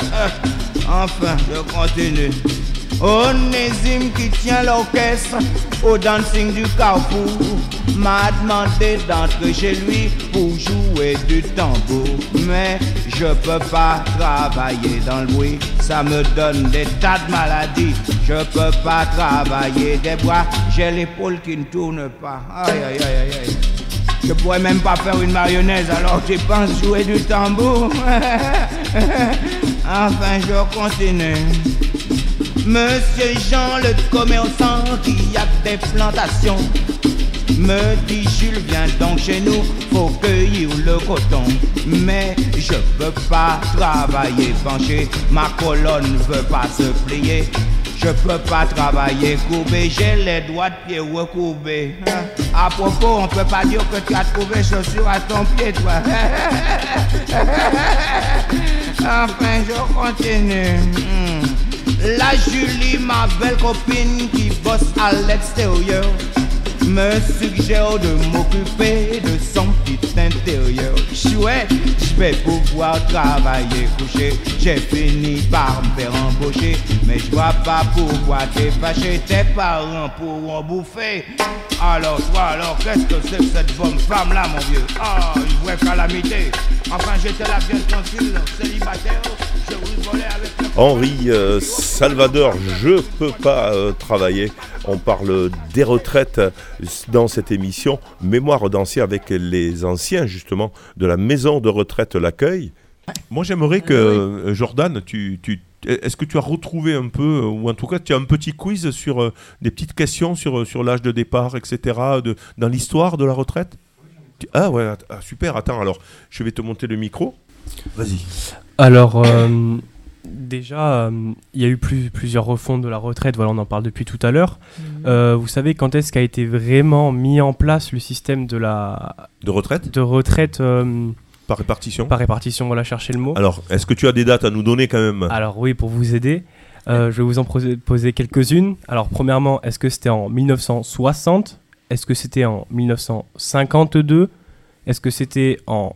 Speaker 7: Enfin, je continue. Onésime qui tient l'orchestre au dancing du carrefour m'a demandé d'entrer chez lui pour jouer du tambour. Mais je peux pas travailler dans le bruit, ça me donne des tas de maladies. Je peux pas travailler des bras, j'ai l'épaule qui ne tourne pas. Aïe aïe aïe aïe. Je pourrais même pas faire une mayonnaise alors tu penses jouer du tambour. enfin je continue. Monsieur Jean le commerçant qui a des plantations me dit Jules viens donc chez nous, faut cueillir le coton. Mais je peux pas travailler penché, ma colonne veut pas se plier. Je peux pas travailler courbé, j'ai les doigts de pied recourbés. Hein? À propos, on peut pas dire que tu as trouvé chaussures à ton pied, toi. enfin, je continue. Hmm. La Julie, ma belle copine qui bosse à l'extérieur, me suggère de m'occuper de son petit intérieur. Chouette, je vais pouvoir travailler couché. J'ai fini par me faire embaucher, mais je vois pas pourquoi t'es fâché. Tes parents pourront bouffer. Alors toi, alors qu'est-ce que c'est que cette bonne femme là, mon vieux? Ah, une vraie calamité. Enfin, j'étais là bien tranquille, célibataire.
Speaker 1: Henri euh, Salvador, je peux pas euh, travailler. On parle des retraites dans cette émission Mémoire d'anciens avec les anciens justement de la maison de retraite L'accueil. Moi j'aimerais que euh, Jordan, tu, tu- est-ce que tu as retrouvé un peu, euh, ou en tout cas tu as un petit quiz sur euh, des petites questions sur, euh, sur l'âge de départ, etc., de, dans l'histoire de la retraite? Ah ouais, ah, super, attends alors, je vais te monter le micro. Vas-y.
Speaker 2: Alors, euh, déjà, euh, il y a eu plus- plusieurs refontes de la retraite, voilà, on en parle depuis tout à l'heure. Euh, vous savez quand est-ce qu'a été vraiment mis en place le système de la
Speaker 1: De retraite
Speaker 2: de retraite euh,
Speaker 1: Par répartition
Speaker 2: par répartition Voilà, chercher le mot.
Speaker 1: Alors, est-ce que tu as des dates à nous donner quand même?
Speaker 2: Alors oui, pour vous aider, euh, je vais vous en poser, poser quelques-unes. Alors premièrement, est-ce que c'était en 1960 Est-ce que c'était en 1952 Est-ce que c'était en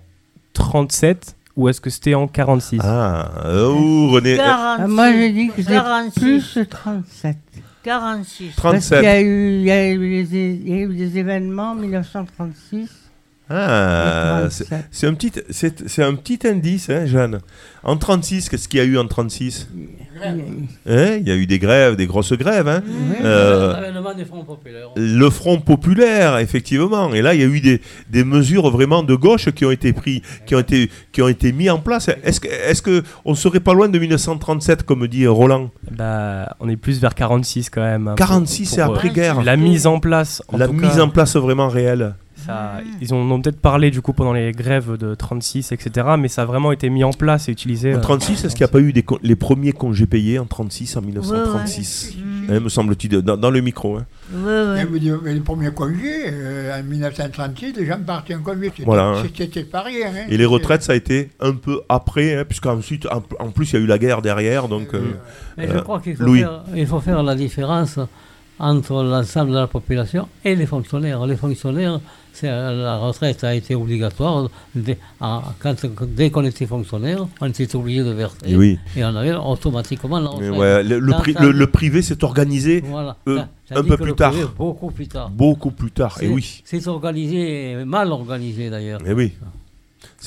Speaker 2: 37 Ou est-ce que c'était en 46
Speaker 1: Ah, ouh, René.
Speaker 6: 46.
Speaker 5: Ah, moi, j'ai dit que c'est
Speaker 6: 46.
Speaker 5: plus 37.
Speaker 6: 46.
Speaker 5: Parce qu'il
Speaker 1: 37.
Speaker 5: y a eu, il y a eu les- il y a eu des événements en 1936
Speaker 1: Ah, c'est
Speaker 5: 37.
Speaker 1: c'est un petit, c'est c'est un petit indice, hein, Jeanne. En 36, qu'est-ce qu'il y a eu en 36 Hein, Il y a eu des grèves, des grosses grèves. Hein. Euh,
Speaker 3: L'avènement des Fronts populaires.
Speaker 1: le Front populaire, effectivement. Et là, il y a eu des, des mesures vraiment de gauche qui ont été prises, qui ont été, qui ont été mis en place. Est-ce que, est-ce que on serait pas loin de 1937, comme dit Roland?
Speaker 2: Bah, on est plus vers 46 quand même. hein, pour-
Speaker 1: 46, c'est
Speaker 2: pour, euh,
Speaker 1: après-guerre.
Speaker 2: La mise en place. en
Speaker 1: La
Speaker 2: tout
Speaker 1: mise
Speaker 2: cas,
Speaker 1: en place vraiment réelle.
Speaker 2: Ça- ils en ont peut-être parlé du coup pendant les grèves de 36, etc. Mais ça a vraiment été mis en place et utilisé.
Speaker 1: En
Speaker 2: euh,
Speaker 1: 36, est-ce qu'il n'y a pas eu des les premiers congés payés en 36, en 1936
Speaker 6: Mm.
Speaker 1: Hein, me semble-t-il, dans, dans le micro. hein.
Speaker 6: Ouais, ouais.
Speaker 4: les premiers congés, euh, en 1936, les gens partaient en congé. C'était
Speaker 1: Voilà, hein.
Speaker 4: pas rien. hein.
Speaker 1: Et les retraites, ça a été un peu après, hein, puisqu'ensuite, en, en plus, il y a eu la guerre derrière. Donc, euh,
Speaker 3: Mais je
Speaker 1: Euh,
Speaker 3: crois qu'il faut, faut faire la différence entre l'ensemble de la population et les fonctionnaires. Les fonctionnaires, euh, la retraite a été obligatoire. Dès, quand- dès qu'on était fonctionnaire, on était obligé de verser.
Speaker 1: et oui.
Speaker 3: Et on avait automatiquement la retraite.
Speaker 1: ouais, le, le
Speaker 3: Dans
Speaker 1: pri-
Speaker 3: sa-
Speaker 1: le- le privé s'est organisé
Speaker 3: Voilà.
Speaker 1: euh, un peu plus tard.
Speaker 3: privé, Beaucoup plus tard.
Speaker 1: beaucoup plus tard. Et oui.
Speaker 3: C'est organisé, mal organisé d'ailleurs.
Speaker 1: Et oui.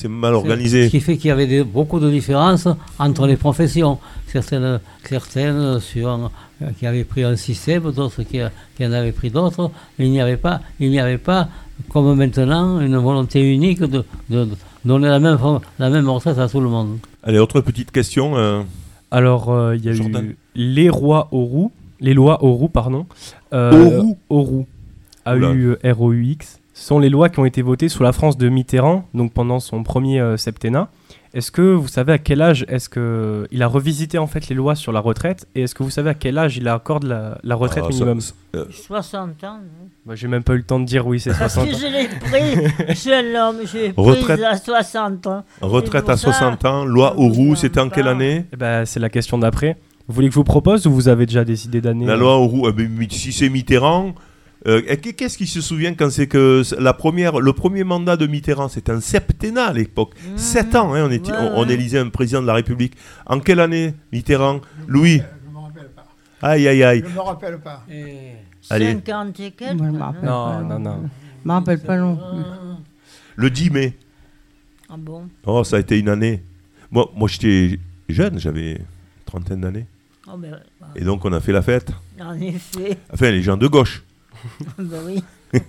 Speaker 1: C'est mal
Speaker 3: Ce
Speaker 1: organisé.
Speaker 3: qui fait qu'il y avait des- beaucoup de différences entre les professions. Certaines, certaines sur, euh, qui avaient pris un système, d'autres qui, qui en avaient pris d'autres. Il n'y avait pas, il n'y avait pas, comme maintenant, une volonté unique de, de- de donner la même, la même retraite à tout le monde.
Speaker 1: Allez, autre petite question. euh,
Speaker 2: Alors, euh, il y a
Speaker 1: Jordan.
Speaker 2: eu les rois aux roues, les lois aux roues, pardon. Euh,
Speaker 1: Aux roues
Speaker 2: Aux roues. A-U-R-O-U-X. Ce sont les lois qui ont été votées sous la France de Mitterrand, donc pendant son premier euh, septennat. Est-ce que vous savez à quel âge est-ce que il a revisité en fait les lois sur la retraite? Et est-ce que vous savez à quel âge il accorde la, la retraite
Speaker 1: ah,
Speaker 2: minimum?
Speaker 1: ça- euh,
Speaker 6: 60 ans. non
Speaker 2: Moi, J'ai même pas eu le temps de dire oui, c'est 60 ans.
Speaker 6: Je l'ai pris, jeune homme, j'ai
Speaker 1: Retraite.
Speaker 6: pris à 60 ans.
Speaker 1: retraite à
Speaker 6: ça,
Speaker 1: 60 ans, loi roues,
Speaker 6: en
Speaker 1: c'était en quelle année?
Speaker 2: Ben, c'est la question d'après. Vous voulez que je vous propose ou vous avez déjà décidé d'année?
Speaker 1: La
Speaker 2: euh,
Speaker 1: loi aux roues, eh ben, mi- si c'est Mitterrand, euh, qu'est-ce qui se souvient quand c'est que la première, le premier mandat de Mitterrand, c'était un septennat à l'époque.
Speaker 6: Mmh.
Speaker 1: 7 ans, hein, on, était,
Speaker 6: Ouais,
Speaker 1: on, on
Speaker 6: ouais.
Speaker 1: élisait un président de la République. En quelle année, Mitterrand Louis
Speaker 4: Je me rappelle pas.
Speaker 1: Aïe, aïe, aïe.
Speaker 4: Je ne me rappelle pas.
Speaker 3: Et-
Speaker 1: Allez.
Speaker 6: 50 et quelques.
Speaker 5: Rappelle
Speaker 2: Non,
Speaker 5: pas.
Speaker 2: non, non.
Speaker 5: Je me rappelle pas non plus.
Speaker 1: Le 10 mai.
Speaker 6: Ah bon?
Speaker 1: Oh, ça a été une année. Moi, moi j'étais jeune, j'avais une trentaine d'années.
Speaker 6: Ah ben, bah,
Speaker 1: Et donc, on a fait la fête.
Speaker 6: En effet.
Speaker 1: Enfin, les gens de gauche.
Speaker 6: ben oui.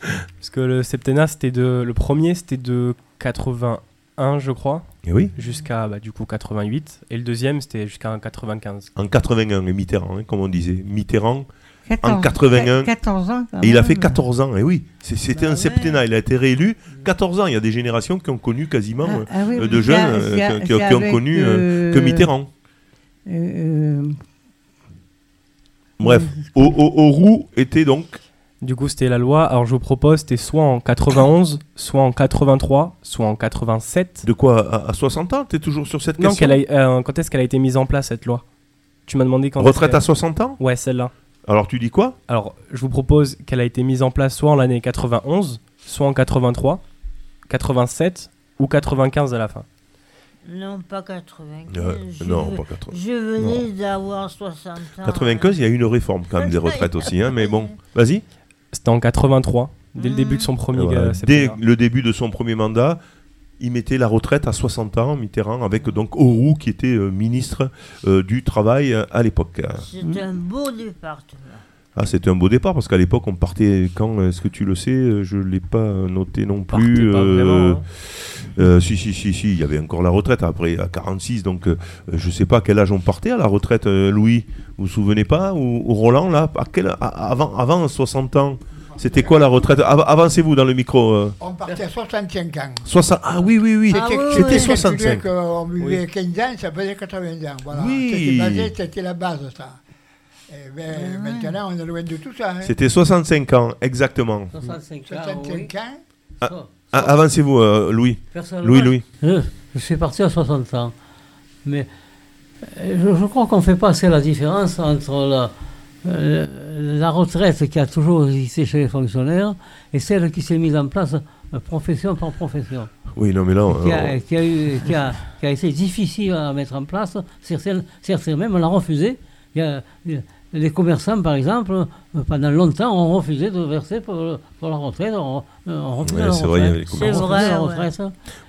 Speaker 2: Parce que le septennat, c'était de. Le premier, c'était de 81, je crois,
Speaker 1: Et oui.
Speaker 2: jusqu'à bah, du coup 88. Et le deuxième, c'était jusqu'à 95.
Speaker 1: En 81, et Mitterrand, hein, comme on disait. Mitterrand.
Speaker 5: 14,
Speaker 1: 81,
Speaker 5: 14 ans quand
Speaker 1: Et il a fait 14 ans. Et oui, C'est- c'était
Speaker 6: Bah
Speaker 1: un
Speaker 6: ouais.
Speaker 1: septennat. Il a été réélu 14 ans. Il y a des générations qui ont connu quasiment
Speaker 5: Ah,
Speaker 1: euh,
Speaker 5: ah oui,
Speaker 1: euh, de jeunes
Speaker 5: c'est-
Speaker 1: euh, qui, qui ont connu euh, que
Speaker 5: euh,
Speaker 1: Mitterrand. Bref, roux était donc.
Speaker 2: Du coup, c'était la loi. Alors, je vous propose, c'était soit en 91, soit en 83, soit en 87.
Speaker 1: De quoi à, à 60 ans T'es toujours sur cette
Speaker 2: Non,
Speaker 1: question
Speaker 2: a- euh, quand est-ce qu'elle a été mise en place, cette loi? Tu m'as demandé quand.
Speaker 1: Retraite à
Speaker 2: est-ce
Speaker 1: 60 ans?
Speaker 2: Ouais, celle-là.
Speaker 1: Alors tu dis quoi?
Speaker 2: Alors, je vous propose qu'elle a été mise en place soit en l'année 91, soit en 83, 87 ou 95 à la fin.
Speaker 6: Non, pas 95.
Speaker 1: Euh,
Speaker 6: je,
Speaker 1: Non,
Speaker 6: veux-
Speaker 1: pas 80.
Speaker 6: je venais d'avoir 60 ans.
Speaker 1: 95, il y a eu une réforme quand même des retraites aussi. Hein, mais bon, vas-y.
Speaker 2: C'était en 83, dès le
Speaker 6: Mhm.
Speaker 2: début de son premier euh,
Speaker 1: Dès le début de son premier mandat, il mettait la retraite à 60 ans, Mitterrand, avec donc Auroux qui était euh, ministre euh, du Travail à l'époque.
Speaker 6: C'est un beau département.
Speaker 1: Ah, c'était un beau départ parce qu'à l'époque, on partait quand Est-ce que tu le sais Euh, Je ne l'ai pas noté non plus.
Speaker 2: pas
Speaker 1: euh,
Speaker 2: vraiment, hein.
Speaker 1: euh, si, si, si, si, il y avait encore la retraite après, à 46. Donc, euh, je ne sais pas à quel âge on partait à la retraite, euh, Louis. Vous vous souvenez pas ou, ou Roland, là à quel, à- avant, avant 60 ans C'était quoi la retraite Av- Avancez-vous dans le micro. euh.
Speaker 4: On partait à 65 ans.
Speaker 1: 60... Ah oui, oui, oui.
Speaker 6: Ah oui,
Speaker 1: C'était
Speaker 6: oui.
Speaker 1: 65.
Speaker 4: On vivait 15 ans, ça faisait 80 ans. Voilà.
Speaker 1: Oui.
Speaker 4: C'était la base, ça. Et ben, Maintenant, on est loin de tout ça. Hein.
Speaker 1: C'était 65 ans, exactement.
Speaker 3: 65 ans, oui.
Speaker 4: 65 ans.
Speaker 1: Ah.
Speaker 3: Ça,
Speaker 1: Ah, Avancez-vous, euh, Louis. Louis, Louis.
Speaker 3: Je, je suis parti à 60 ans. Mais euh, je, je crois qu'on ne fait pas assez la différence entre la, euh, la retraite qui a toujours existé chez les fonctionnaires et celle qui s'est mise en place euh, profession par profession.
Speaker 1: Oui, non, mais là.
Speaker 3: Qui
Speaker 1: euh,
Speaker 3: a, qui a eu- qui a- qui a été difficile à mettre en place. Certains, certains même l'ont refusé. Il y a, il y a- les commerçants, par exemple, pendant longtemps, ont refusé de verser pour, pour la retraite. On, on refusait
Speaker 1: Ouais,
Speaker 3: la
Speaker 1: c'est vrai, il y avait les
Speaker 6: C'est
Speaker 1: commerçants.
Speaker 6: Vrai,
Speaker 3: la
Speaker 6: ouais.
Speaker 3: retraite.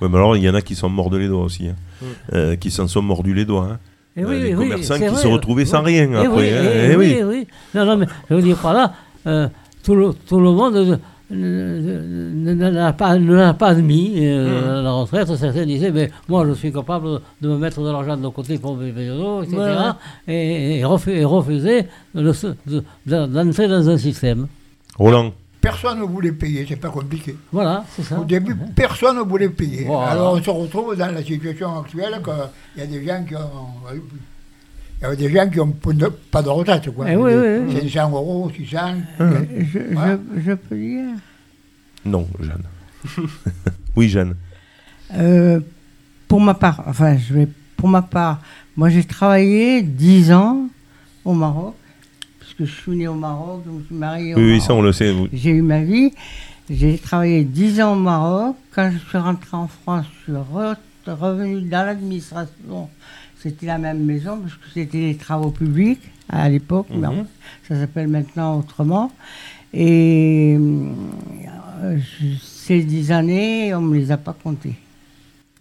Speaker 1: Ouais, mais alors, il y en a qui s'en mordent les doigts aussi. hein.
Speaker 2: Mm.
Speaker 1: Euh, qui s'en sont mordus les doigts. hein.
Speaker 3: Et
Speaker 1: Euh, les commerçants qui
Speaker 3: vrai,
Speaker 1: se retrouvaient sans
Speaker 3: oui.
Speaker 1: rien
Speaker 3: Eh
Speaker 1: après,
Speaker 3: oui,
Speaker 1: hein,
Speaker 3: eh
Speaker 1: eh oui.
Speaker 3: oui, oui. Non, non, mais je veux dire par là, euh, tout, le, tout le monde ne ne l'a pas, ne l'a pas admis, euh, la retraite. Certains disaient, mais moi je suis capable de me mettre de l'argent de côté pour mes vélos, etc.
Speaker 6: Ouais.
Speaker 3: Et, et, refu- et refuser de se- de- de- d'entrer dans un système.
Speaker 1: Roland.
Speaker 4: Personne ne voulait payer, c'est pas compliqué.
Speaker 3: Voilà, c'est ça.
Speaker 4: Au début, personne ne voulait payer.
Speaker 3: Voilà.
Speaker 4: Alors on se retrouve dans la situation actuelle qu'il y a des gens qui ont. Il y avait des gens qui n'ont pas de retraite, quoi.
Speaker 3: Eh oui, oui, oui.
Speaker 4: 500 euros, 600.
Speaker 5: Euh, je,
Speaker 4: Voilà.
Speaker 5: je, je peux dire
Speaker 1: Non, Jeanne. oui, Jeanne.
Speaker 5: Euh, Pour ma part, enfin, je vais, pour ma part, moi j'ai travaillé 10 ans au Maroc, puisque je suis né au Maroc, je me suis marié au
Speaker 1: Oui, oui,
Speaker 5: Maroc.
Speaker 1: ça, on le sait. vous-
Speaker 5: J'ai eu ma vie. J'ai travaillé 10 ans au Maroc. Quand je suis rentré en France, je suis re- revenu dans l'administration. C'était la même maison, parce que c'était les travaux publics à l'époque. mais
Speaker 1: Mhm.
Speaker 5: ça s'appelle maintenant autrement. Et euh, ces 10 années, on ne me les a pas comptées.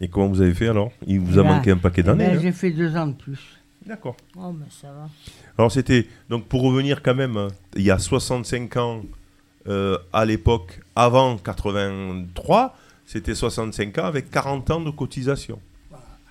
Speaker 1: Et comment vous avez fait alors? Il vous a
Speaker 5: Là,
Speaker 1: manqué un paquet
Speaker 5: ben,
Speaker 1: d'années. hein?
Speaker 5: J'ai fait deux ans de plus.
Speaker 1: D'accord.
Speaker 6: Oh, mais ça va.
Speaker 1: Alors c'était donc pour revenir quand même, euh, il y a 65 ans euh, à l'époque, avant 83, c'était 65 ans avec 40 ans de cotisation.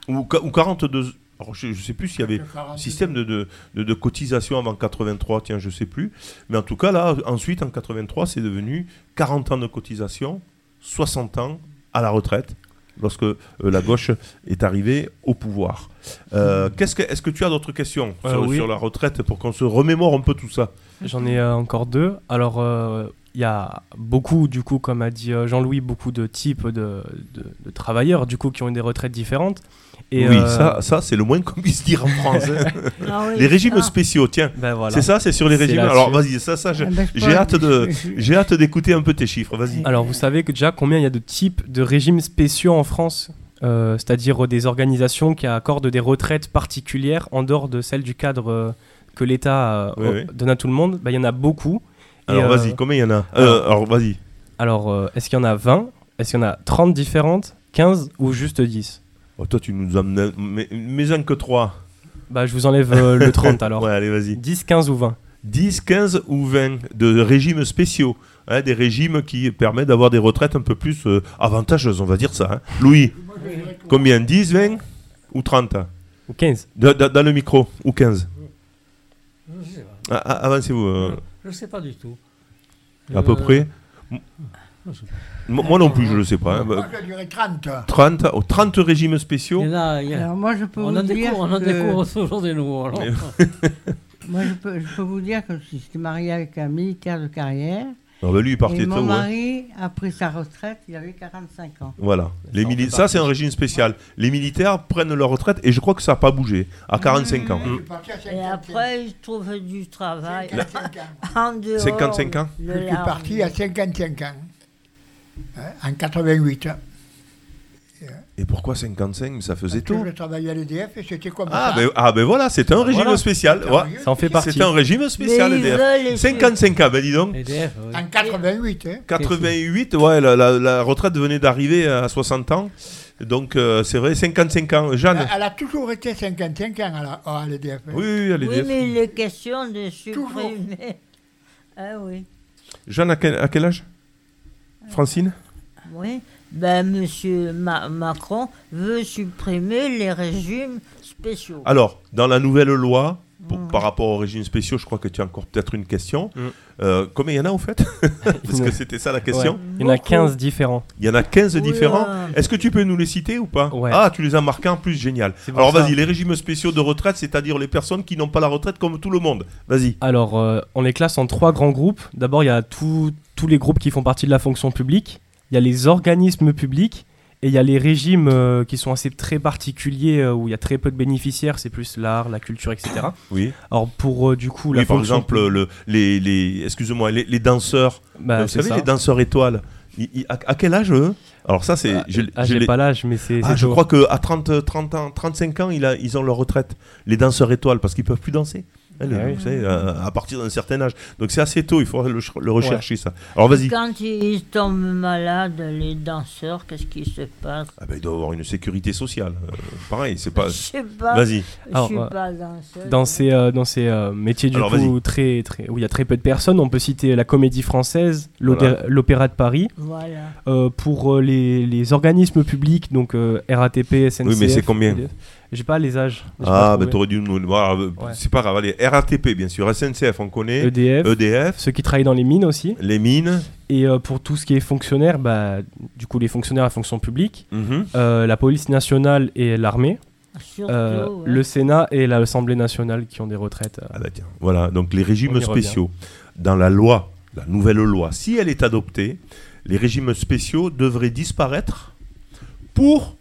Speaker 1: Ou, ou 42. Alors je ne sais plus s'il y avait un système de, de, de- de cotisation avant 83, tiens, je sais plus. Mais en tout cas, là, ensuite, en 83, c'est devenu 40 ans de cotisation, 60 ans à la retraite, lorsque euh, la gauche est arrivée au pouvoir. Euh, qu'est-ce que, est-ce que tu as d'autres questions
Speaker 2: Euh,
Speaker 1: sur,
Speaker 2: oui.
Speaker 1: sur la retraite pour qu'on se remémore un peu tout ça?
Speaker 2: J'en ai euh, encore deux. Alors, euh, il y a beaucoup, du coup, comme a dit Jean-Louis, beaucoup de types de, de- de travailleurs, du coup, qui ont eu des retraites différentes. Et,
Speaker 1: Oui,
Speaker 2: euh,
Speaker 1: ça, ça c'est le moins qu'on puisse dire en France. hein.
Speaker 6: Ah oui,
Speaker 1: les régimes
Speaker 6: ça.
Speaker 1: spéciaux, tiens.
Speaker 2: ben voilà.
Speaker 1: C'est ça, c'est sur les régimes. Alors vas-y, ça, ça,
Speaker 5: Ah ben,
Speaker 1: j'ai hâte de, j'ai hâte d'écouter un peu tes chiffres. Vas-y.
Speaker 2: Alors, vous savez que déjà combien il y a de types de régimes spéciaux en France Euh, C'est-à-dire euh, des organisations qui accordent des retraites particulières en dehors de celles du cadre euh, que l'État euh,
Speaker 1: Oui,
Speaker 2: o-
Speaker 1: oui.
Speaker 2: donne à tout le monde, bah, il y en a beaucoup.
Speaker 1: Alors
Speaker 2: euh,
Speaker 1: vas-y, combien il y en a? Euh,
Speaker 2: alors-
Speaker 1: Alors vas-y.
Speaker 2: Alors, euh, est-ce qu'il y en a 20 Est-ce qu'il y en a 30 différentes? 15 ou juste 10
Speaker 1: Oh, toi, tu nous amènes. Mais, mais un que 3.
Speaker 2: Bah, je vous enlève euh, le 30 alors.
Speaker 1: Ouais, allez, vas-y.
Speaker 2: 10, 15 ou 20
Speaker 1: 10, 15 ou 20 de régimes spéciaux. hein, des régimes qui permettent d'avoir des retraites un peu plus euh, avantageuses, on va dire ça. hein. Louis, combien? 10, 20 ou 30
Speaker 2: Ou 15
Speaker 1: Da- da- Dans le micro Ou 15
Speaker 3: Je sais pas.
Speaker 1: Ah, ah, Avancez-vous. euh,
Speaker 3: Je sais pas du tout.
Speaker 1: à peu
Speaker 3: Euh,
Speaker 1: près
Speaker 3: je sais pas.
Speaker 1: Mo- Moi non plus, je ne le sais pas. hein.
Speaker 4: Moi, je dirais 30.
Speaker 1: 30, oh, 30 régimes spéciaux
Speaker 3: Il en a, il y a-
Speaker 5: Alors moi je peux
Speaker 3: on
Speaker 5: vous
Speaker 3: en
Speaker 5: dire
Speaker 3: découvre, on en
Speaker 5: que-
Speaker 3: découvre toujours des nouveaux. alors.
Speaker 5: moi je peux, je peux vous dire que je suis mariée avec un militaire de carrière
Speaker 1: Ah bah lui, il partait
Speaker 5: et mon
Speaker 1: ça. ouais.
Speaker 5: mari a pris sa retraite, il avait 45 ans.
Speaker 1: Voilà. Les
Speaker 2: Ça
Speaker 1: mili-
Speaker 2: fait
Speaker 1: ça, c'est un régime spécial. Les militaires prennent leur retraite et je crois que ça n'a pas bougé à 45 ans.
Speaker 4: Je suis parti à 50
Speaker 6: Et après, ils trouvent du travail
Speaker 4: 55 ans.
Speaker 6: en dehors.
Speaker 1: 55 ans
Speaker 6: de
Speaker 4: Je suis
Speaker 6: l'armée.
Speaker 4: parti à 55 ans. Hein, En 88.
Speaker 1: Et pourquoi 55 Mais ça faisait tôt.
Speaker 4: je travaillais à l'EDF et c'était comme
Speaker 1: Ah
Speaker 4: ça.
Speaker 1: ben, ah ben voilà, c'était un régime
Speaker 2: Voilà.
Speaker 1: spécial. Ouais.
Speaker 2: Ça en fait partie.
Speaker 1: C'était un régime spécial, EDF.
Speaker 6: veulent les
Speaker 1: 55 ans, ben dis donc.
Speaker 3: EDF, oui.
Speaker 4: En 88. Hein.
Speaker 1: 88, ouais, la, la- la retraite venait d'arriver à 60 ans. Donc euh, c'est vrai, 55 ans. Jeanne
Speaker 4: Elle, a toujours été 55 ans à la- à l'EDF. hein.
Speaker 1: Oui, oui, à
Speaker 6: Oui,
Speaker 1: l'EDF.
Speaker 6: mais il est question de supprimer. Ah oui.
Speaker 1: Jeanne, à quel, à quel âge? Francine
Speaker 6: Oui. Ben, monsieur Ma- Macron veut supprimer les régimes spéciaux.
Speaker 1: Alors, dans la nouvelle loi, pour- par rapport aux régimes spéciaux, je crois que tu as encore peut-être une question.
Speaker 2: Mm.
Speaker 1: Euh, combien il y en a au fait? Parce que c'était ça la question?
Speaker 2: Ouais. Il y en a
Speaker 6: Beaucoup.
Speaker 2: 15 différents.
Speaker 1: Il y en a 15
Speaker 6: Oula.
Speaker 1: différents. Est-ce que tu peux nous les citer ou pas?
Speaker 2: Ouais.
Speaker 1: Ah, tu les as marqués en plus, génial. Alors vas-y, les régimes spéciaux de retraite, c'est-à-dire les personnes qui n'ont pas la retraite comme tout le monde. Vas-y.
Speaker 2: Alors, euh, on les classe en trois grands groupes. D'abord, il y a tout- tous les groupes qui font partie de la fonction publique. Il y a les organismes publics. Et il y a les régimes euh, qui sont assez très particuliers, euh, où il y a très peu de bénéficiaires. C'est plus l'art, la culture, etc.
Speaker 1: Oui.
Speaker 2: Alors, pour euh, du coup,
Speaker 1: Oui, par exemple, le, les, les, excuse-moi, les, les danseurs.
Speaker 2: Bah,
Speaker 1: vous savez,
Speaker 2: ça.
Speaker 1: les danseurs étoiles. ils- ils- à, à quel âge eux? Alors ça, c'est.
Speaker 2: Ah,
Speaker 1: je-
Speaker 2: ah, j'ai pas l'âge, mais c'est.
Speaker 1: Ah, je crois qu'à 30, 30 ans, 35 ans, il a, ils ont leur retraite. Les danseurs étoiles, parce qu'ils peuvent plus danser.
Speaker 2: Ah oui.
Speaker 1: vous savez, euh, à partir d'un certain âge. Donc c'est assez tôt, il faut le, le rechercher ça. Alors vas-y.
Speaker 6: Quand ils tombent malades, les danseurs, qu'est-ce qui se passe?
Speaker 1: Ah ben, il doit avoir une sécurité sociale. Euh, pareil, c'est pas.
Speaker 6: Je sais pas.
Speaker 1: Vas-y.
Speaker 6: Je suis
Speaker 2: euh,
Speaker 6: pas danseuse.
Speaker 2: Dans ces, euh, dans ces euh, métiers du
Speaker 1: Alors,
Speaker 2: coup
Speaker 1: vas-y.
Speaker 2: très, très, où il y a très peu de personnes, on peut citer la comédie française,
Speaker 1: Voilà.
Speaker 2: l'Opéra de Paris.
Speaker 6: Voilà.
Speaker 2: Euh, pour les, les organismes publics, donc euh, RATP, SNCF.
Speaker 1: Oui, mais c'est combien.
Speaker 2: J'ai pas les âges.
Speaker 1: Ah, ben
Speaker 2: trouvé.
Speaker 1: t'aurais dû nous. voilà,
Speaker 2: Ouais.
Speaker 1: C'est pas grave. Allez, RATP, bien sûr. SNCF, on connaît.
Speaker 2: EDF,
Speaker 1: EDF,
Speaker 2: ceux qui travaillent dans les mines aussi.
Speaker 1: les mines.
Speaker 2: Et euh, pour tout ce qui est fonctionnaire, bah, du coup les fonctionnaires à fonction publique,
Speaker 1: Mhm.
Speaker 2: euh, la police nationale et l'armée,
Speaker 6: Surtout,
Speaker 2: euh,
Speaker 6: ouais.
Speaker 2: le Sénat et l'Assemblée nationale qui ont des retraites. euh.
Speaker 1: Ah bah tiens, voilà, donc les régimes
Speaker 2: revient.
Speaker 1: spéciaux. Dans la loi, la nouvelle loi, si elle est adoptée, les régimes spéciaux devraient disparaître pour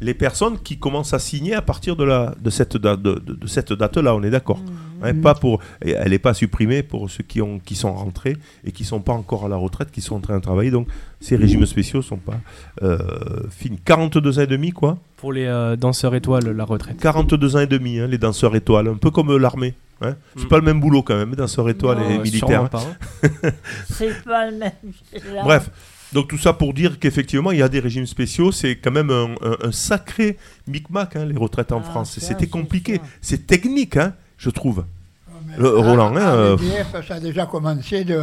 Speaker 1: les personnes qui commencent à signer à partir de, la, de cette, date, de, de- de cette date-là, on est d'accord
Speaker 6: Mhm.
Speaker 1: Hein, pas pour, et Elle n'est pas supprimée pour ceux qui, ont, qui sont rentrés et qui ne sont pas encore à la retraite, qui sont en train de travailler. Donc ces régimes spéciaux ne sont pas euh, finis. 42 ans et demi, quoi
Speaker 2: Pour les euh, danseurs étoiles, la retraite.
Speaker 1: 42 ans et demi, hein, les danseurs étoiles, un peu comme euh, l'armée. Hein. C'est pas le même boulot quand même, les danseurs étoiles
Speaker 6: Non,
Speaker 1: et
Speaker 2: Euh,
Speaker 1: militaires.
Speaker 2: sûrement pas, hein.
Speaker 6: C'est pas le même.
Speaker 1: Bref, donc tout ça pour dire qu'effectivement, il y a des régimes spéciaux. C'est quand même un, un- un sacré micmac, hein, les retraites en
Speaker 6: Ah,
Speaker 1: France. C'était compliqué. C'est technique, hein, je trouve.
Speaker 4: Mais
Speaker 1: Le- Roland,
Speaker 4: à-
Speaker 1: hein,
Speaker 4: à
Speaker 1: euh,
Speaker 4: ça a déjà commencé de,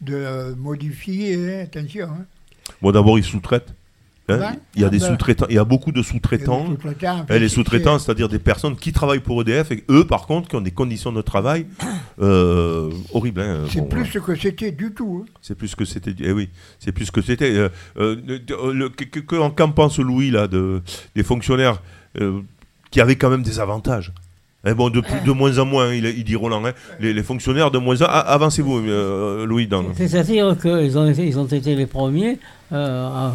Speaker 4: de modifier, hein, attention. hein.
Speaker 1: Bon, d'abord, ils sous-traitent. Hein. Il y a
Speaker 4: Ah
Speaker 1: des
Speaker 4: ben.
Speaker 1: sous-traitants. Il y a beaucoup de
Speaker 4: Et
Speaker 1: sous-traitants.
Speaker 4: les sous-traitants, en fait,
Speaker 1: les
Speaker 4: c'est-
Speaker 1: sous-traitants, c'est-à-dire des personnes qui travaillent pour EDF et eux, par contre, qui ont des conditions de travail euh, horribles. hein.
Speaker 4: C'est
Speaker 1: Bon,
Speaker 4: plus
Speaker 1: voilà.
Speaker 4: ce que c'était du tout. hein.
Speaker 1: C'est plus que c'était. Eh oui, c'est plus que c'était. euh, euh, en- qu'en pense Louis là de des fonctionnaires euh, qui avaient quand même des avantages. Eh bon, de, plus- de moins en moins, il, il dit Roland. hein. les, les fonctionnaires de moins en. Ah, avancez-vous, euh, Louis. Dans...
Speaker 3: C'est-à-dire qu'ils ont, été- ils ont été les premiers euh, à,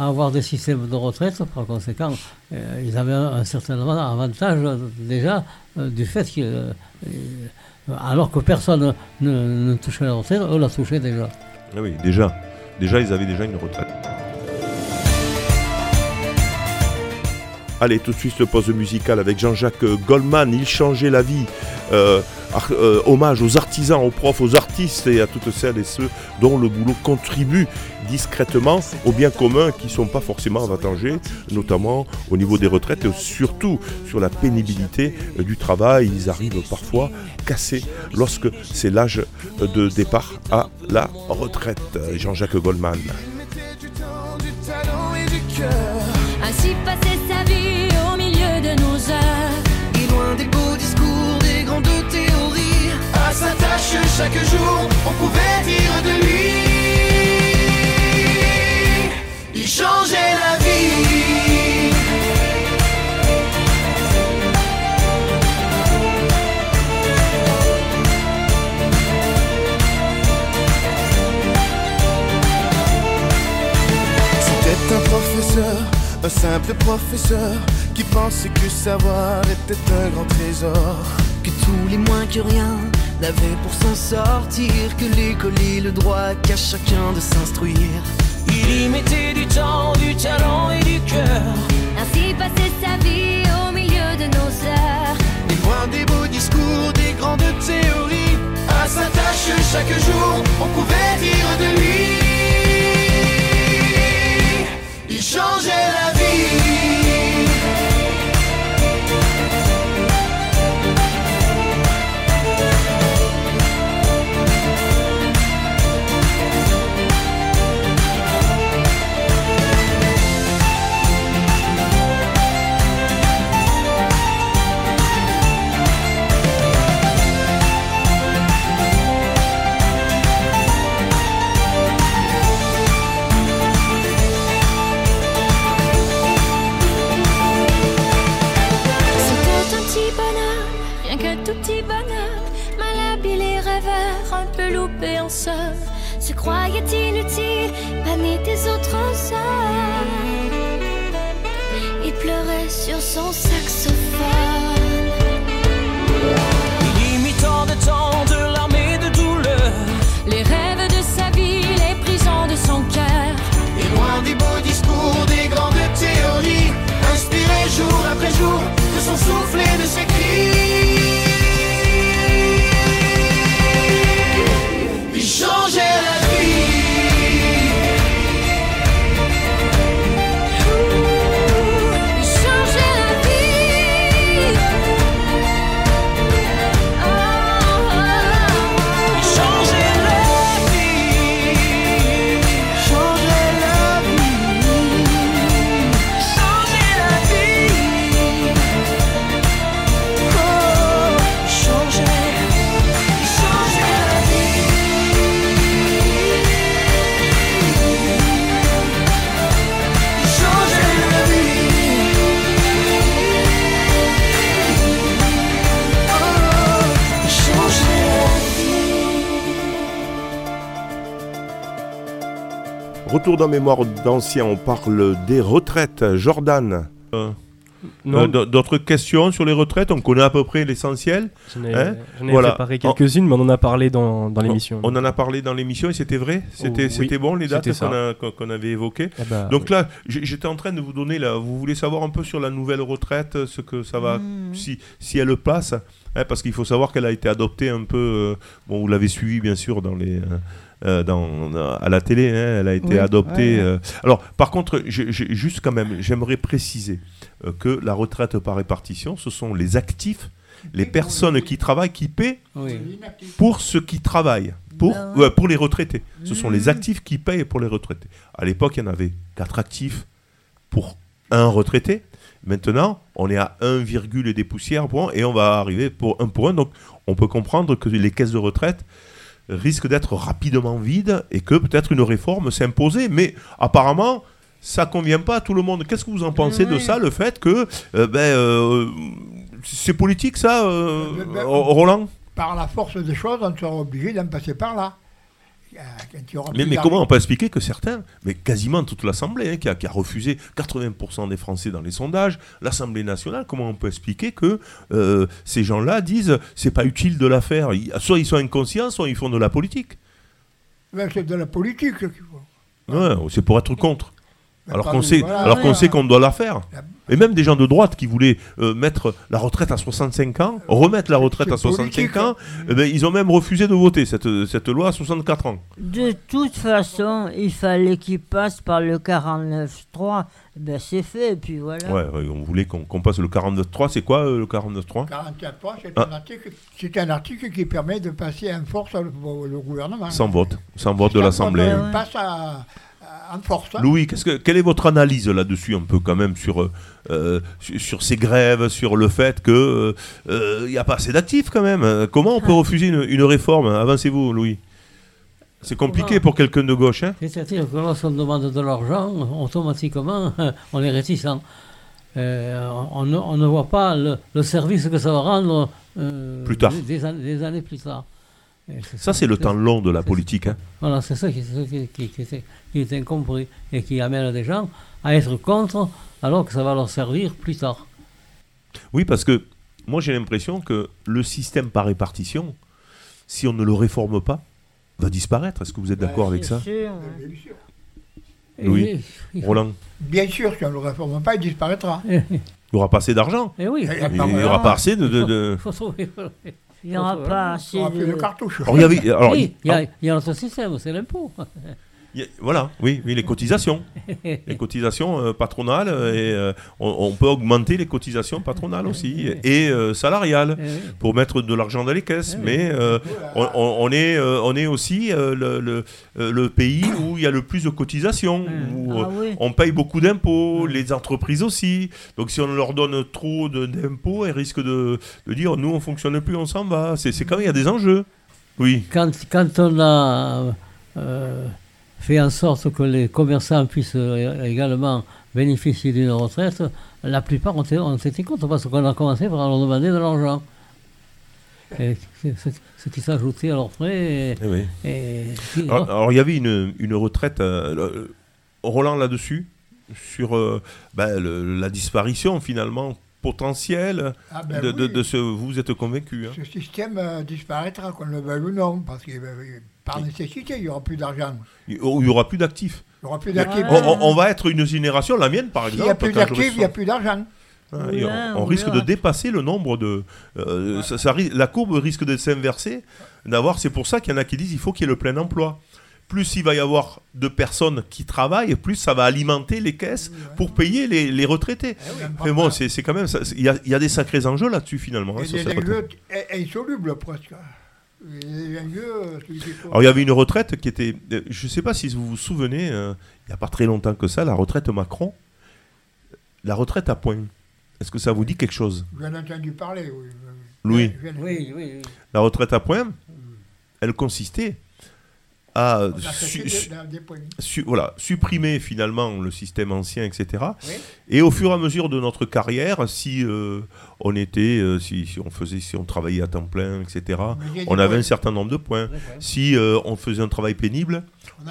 Speaker 3: à avoir des systèmes de retraite. Par conséquent, euh, ils avaient un, un certain avantage euh, déjà euh, du fait que, alors que personne ne, ne touchait la retraite, eux la touchaient déjà.
Speaker 1: Ah oui, déjà, déjà, ils avaient déjà une retraite. Allez, tout de suite, le pause musicale avec Jean-Jacques Goldman. Il changeait la vie. Euh, euh, hommage aux artisans, aux profs, aux artistes et à toutes celles et ceux dont le boulot contribue discrètement au bien commun qui ne sont pas forcément avantagés, notamment au niveau des retraites et surtout sur la pénibilité euh, du travail. Ils arrivent parfois cassés lorsque c'est l'âge de départ à la retraite. Jean-Jacques Goldman.
Speaker 8: Chaque jour, on pouvait dire de lui. Il changeait la vie. C'était un professeur, un simple professeur qui pensait que savoir était un grand trésor. Que tous les moins que rien n'avaient pour s'en sortir, que l'école et le droit qu'à chacun de s'instruire. Il y mettait du temps, du talent et du cœur.
Speaker 9: Ainsi passer sa vie au milieu de nos heures.
Speaker 8: Et loin des beaux discours, des grandes théories, à sa tâche chaque jour, on pouvait dire de lui. Il changeait la vie.
Speaker 1: Retour dans mémoire d'anciens, on parle des retraites. Jordan, euh,
Speaker 2: Non,
Speaker 1: euh, d'autres questions sur les retraites? On connaît à peu près l'essentiel.
Speaker 2: j'en ai,
Speaker 1: hein?
Speaker 2: j'en ai
Speaker 1: Voilà.
Speaker 2: préparé quelques-unes, mais on en a parlé dans, dans l'émission.
Speaker 1: On en a parlé dans l'émission et c'était vrai? C'était
Speaker 2: Oh, oui,
Speaker 1: c'était bon les dates qu'on a- qu'on qu'on avait évoquées?
Speaker 2: Ah bah,
Speaker 1: Donc
Speaker 2: oui.
Speaker 1: là, j'étais en train de vous donner, là, vous voulez savoir un peu sur la nouvelle retraite, ce que ça va,
Speaker 6: Mmh.
Speaker 1: si, si elle passe, hein, parce qu'il faut savoir qu'elle a été adoptée un peu, euh, bon, vous l'avez suivi bien sûr dans les, euh, dans, à la télé, hein, elle a été
Speaker 5: Oui,
Speaker 1: adoptée.
Speaker 5: ouais.
Speaker 1: euh. Alors, par contre, juste quand même, j'aimerais préciser euh, que la retraite par répartition, ce sont les actifs, les personnes qui travaillent, qui paient
Speaker 3: Oui.
Speaker 1: pour ceux qui travaillent, pour,
Speaker 6: Ben
Speaker 1: pour les retraités. Ce sont les
Speaker 6: Mhm.
Speaker 1: actifs qui payent pour les retraités. À l'époque, il y en avait 4 actifs pour un retraité. Maintenant, on est à 1, virgule et des poussières pour un, et on va arriver pour un pour un. Donc, on peut comprendre que les caisses de retraite risquent d'être rapidement vides et que peut-être une réforme imposée. Mais apparemment, ça convient pas à tout le monde. Qu'est-ce que vous en pensez de ça, le fait que euh, ben, euh, c'est politique ça, euh,
Speaker 4: Euh, ben,
Speaker 1: Roland?
Speaker 4: Par la force des choses, on sera obligé d'en passer par là.
Speaker 1: Mais,
Speaker 4: plus
Speaker 1: mais comment on peut expliquer que certains, mais quasiment toute l'Assemblée, hein, qui, a, qui a refusé 80% des Français dans les sondages, l'Assemblée nationale, comment on peut expliquer que euh, ces gens-là disent c'est pas utile de la faire? Soit ils sont inconscients, soit ils font de la politique.
Speaker 4: Ben, c'est de la politique qu'il faut.
Speaker 1: Ouais, c'est pour être contre.
Speaker 4: Ben,
Speaker 1: Alors qu'on sait,
Speaker 4: voilà,
Speaker 1: alors qu'on sait qu'on doit la faire.
Speaker 4: La-
Speaker 1: Et même des gens de droite qui voulaient euh, mettre la retraite à 65 ans, remettre la retraite à
Speaker 4: c'est
Speaker 1: 65
Speaker 4: politique,
Speaker 1: ans, eh ben, ils ont même refusé de voter cette, cette loi à 64 ans.
Speaker 6: De toute façon, il fallait qu'il passe par le 49.3. Ben, c'est fait, et puis voilà.
Speaker 1: Ouais, ouais, on voulait qu'on passe le 49.3. C'est quoi euh, le 49.3
Speaker 4: 44 c'est
Speaker 1: Ah.
Speaker 4: un, article, c'est un article qui permet de passer en force le, le gouvernement.
Speaker 1: Sans vote. Sans vote de l'Assemblée.
Speaker 6: ouais.
Speaker 4: passe à- force. hein.
Speaker 1: Louis, qu'est-ce que, quelle est votre analyse là-dessus, un peu quand même, sur, euh, euh, sur, sur ces grèves, sur le fait qu'il n'y a pas assez d'actifs quand même Euh, Comment on peut refuser une, une réforme Avancez-vous, Louis. C'est compliqué pour quelqu'un de gauche. Hein?
Speaker 3: C'est-à-dire que lorsqu'on demande de l'argent, automatiquement, on est réticent. Euh, on, ne, on ne voit pas le, le service que ça va rendre euh,
Speaker 1: Plus tard.
Speaker 3: Des, des an- des années plus tard.
Speaker 1: Ça, c'est le temps long de la politique. hein.
Speaker 3: Voilà, c'est ça qui, c'est ça qui, qui- qui est, qui est incompris et qui amène des gens à être contre alors que ça va leur servir plus tard.
Speaker 1: Oui, parce que moi, j'ai l'impression que le système par répartition, si on ne le réforme pas, va disparaître. Est-ce que vous êtes d'accord avec ça?
Speaker 6: sûr, hein.
Speaker 4: Bien sûr.
Speaker 1: Oui. Roland?
Speaker 4: Bien sûr, si on ne le réforme pas, il disparaîtra.
Speaker 3: et-
Speaker 1: Il n'y aura pas assez d'argent.
Speaker 3: et oui.
Speaker 4: Il
Speaker 1: n'y aura pas assez de... de- de-
Speaker 3: Il
Speaker 6: n'y aura pas assez
Speaker 4: On a plus de
Speaker 6: de...
Speaker 4: cartouches.
Speaker 1: Alors, il y avait- alors,
Speaker 3: oui, il y, a, il y a notre système, c'est l'impôt.
Speaker 1: voilà, oui, oui, les cotisations. les cotisations euh, patronales euh, et euh, on, on peut augmenter les cotisations patronales aussi et euh, salariales
Speaker 3: Eh
Speaker 1: pour mettre de l'argent dans les caisses.
Speaker 3: Oui.
Speaker 1: Mais on, est, on est aussi le, le- le pays où il y a le plus de cotisations, où euh,
Speaker 6: Ah oui.
Speaker 1: on paye beaucoup d'impôts, les entreprises aussi. Donc si on leur donne trop d'impôts, elles risquent de, de dire nous on fonctionne plus, on s'en va. C'est c'est quand même il y a des enjeux. Oui.
Speaker 3: Quand, quand on a fait en sorte que les commerçants puissent euh, également bénéficier d'une retraite, la plupart ont été, ont été contre parce qu'on a commencé par leur demander de l'argent. Et Ce qui s'ajoutait à leurs frais. Et,
Speaker 1: Eh oui.
Speaker 3: et-
Speaker 1: Alors, alors, il y avait une, une retraite, euh, le- Roland là-dessus, sur euh, ben, le- la disparition finalement potentielle
Speaker 4: Ah ben
Speaker 1: de, de-
Speaker 4: oui.
Speaker 1: de ce. Vous êtes convaincu hein
Speaker 4: Ce système euh, disparaîtra, qu'on le veuille ou non, parce que euh, par nécessité, il n'y aura plus d'argent.
Speaker 1: Il n'y aura plus d'actifs.
Speaker 4: Il n'y aura plus d'actifs.
Speaker 1: On, on- on va être une génération, la mienne par
Speaker 4: S'il
Speaker 1: exemple.
Speaker 4: n'y a plus d'actifs, il n'y a plus d'argent.
Speaker 1: Ah,
Speaker 6: Oula,
Speaker 1: on, on risque de dépasser le nombre de. euh, ça- ça ri- la courbe risque de s'inverser. D'avoir, c'est pour ça qu'il y en a qui disent il faut qu'il y ait le plein emploi. Plus il va y avoir de personnes qui travaillent, plus ça va alimenter les caisses pour payer les, les retraités. Mais bon, c'est quand même. Il y, a- il y a des sacrés enjeux là-dessus finalement. hein,
Speaker 4: Il des insolubles presque. Euh,
Speaker 1: Alors il y avait une retraite qui était. euh, Je ne sais pas si vous vous souvenez, euh, il n'y a pas très longtemps que ça, la retraite Macron. La retraite à points. Est-ce que ça vous dit quelque chose?
Speaker 4: J'en ai entendu parler, oui,
Speaker 3: oui, oui.
Speaker 1: La retraite à points, elle consistait à su- su- su- voilà, supprimer finalement le système ancien, etc.
Speaker 4: Oui.
Speaker 1: Et au fur et à mesure de notre carrière, si euh, on était, euh, si, si on faisait, si on travaillait à temps plein, etc., on avait
Speaker 4: points.
Speaker 1: un certain nombre de points. Si euh, on faisait un travail pénible,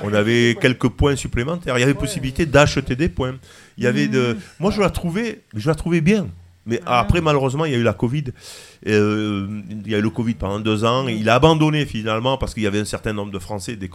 Speaker 1: on avait
Speaker 4: points.
Speaker 1: quelques points supplémentaires. Il y avait possibilité d'acheter des points. Il y avait de. Moi, je la trouvais, je la trouvais bien. Mais après, malheureusement, il y a eu la Covid. Euh, il y a eu le Covid pendant deux ans. Et il a abandonné finalement parce qu'il y avait un certain nombre de Français des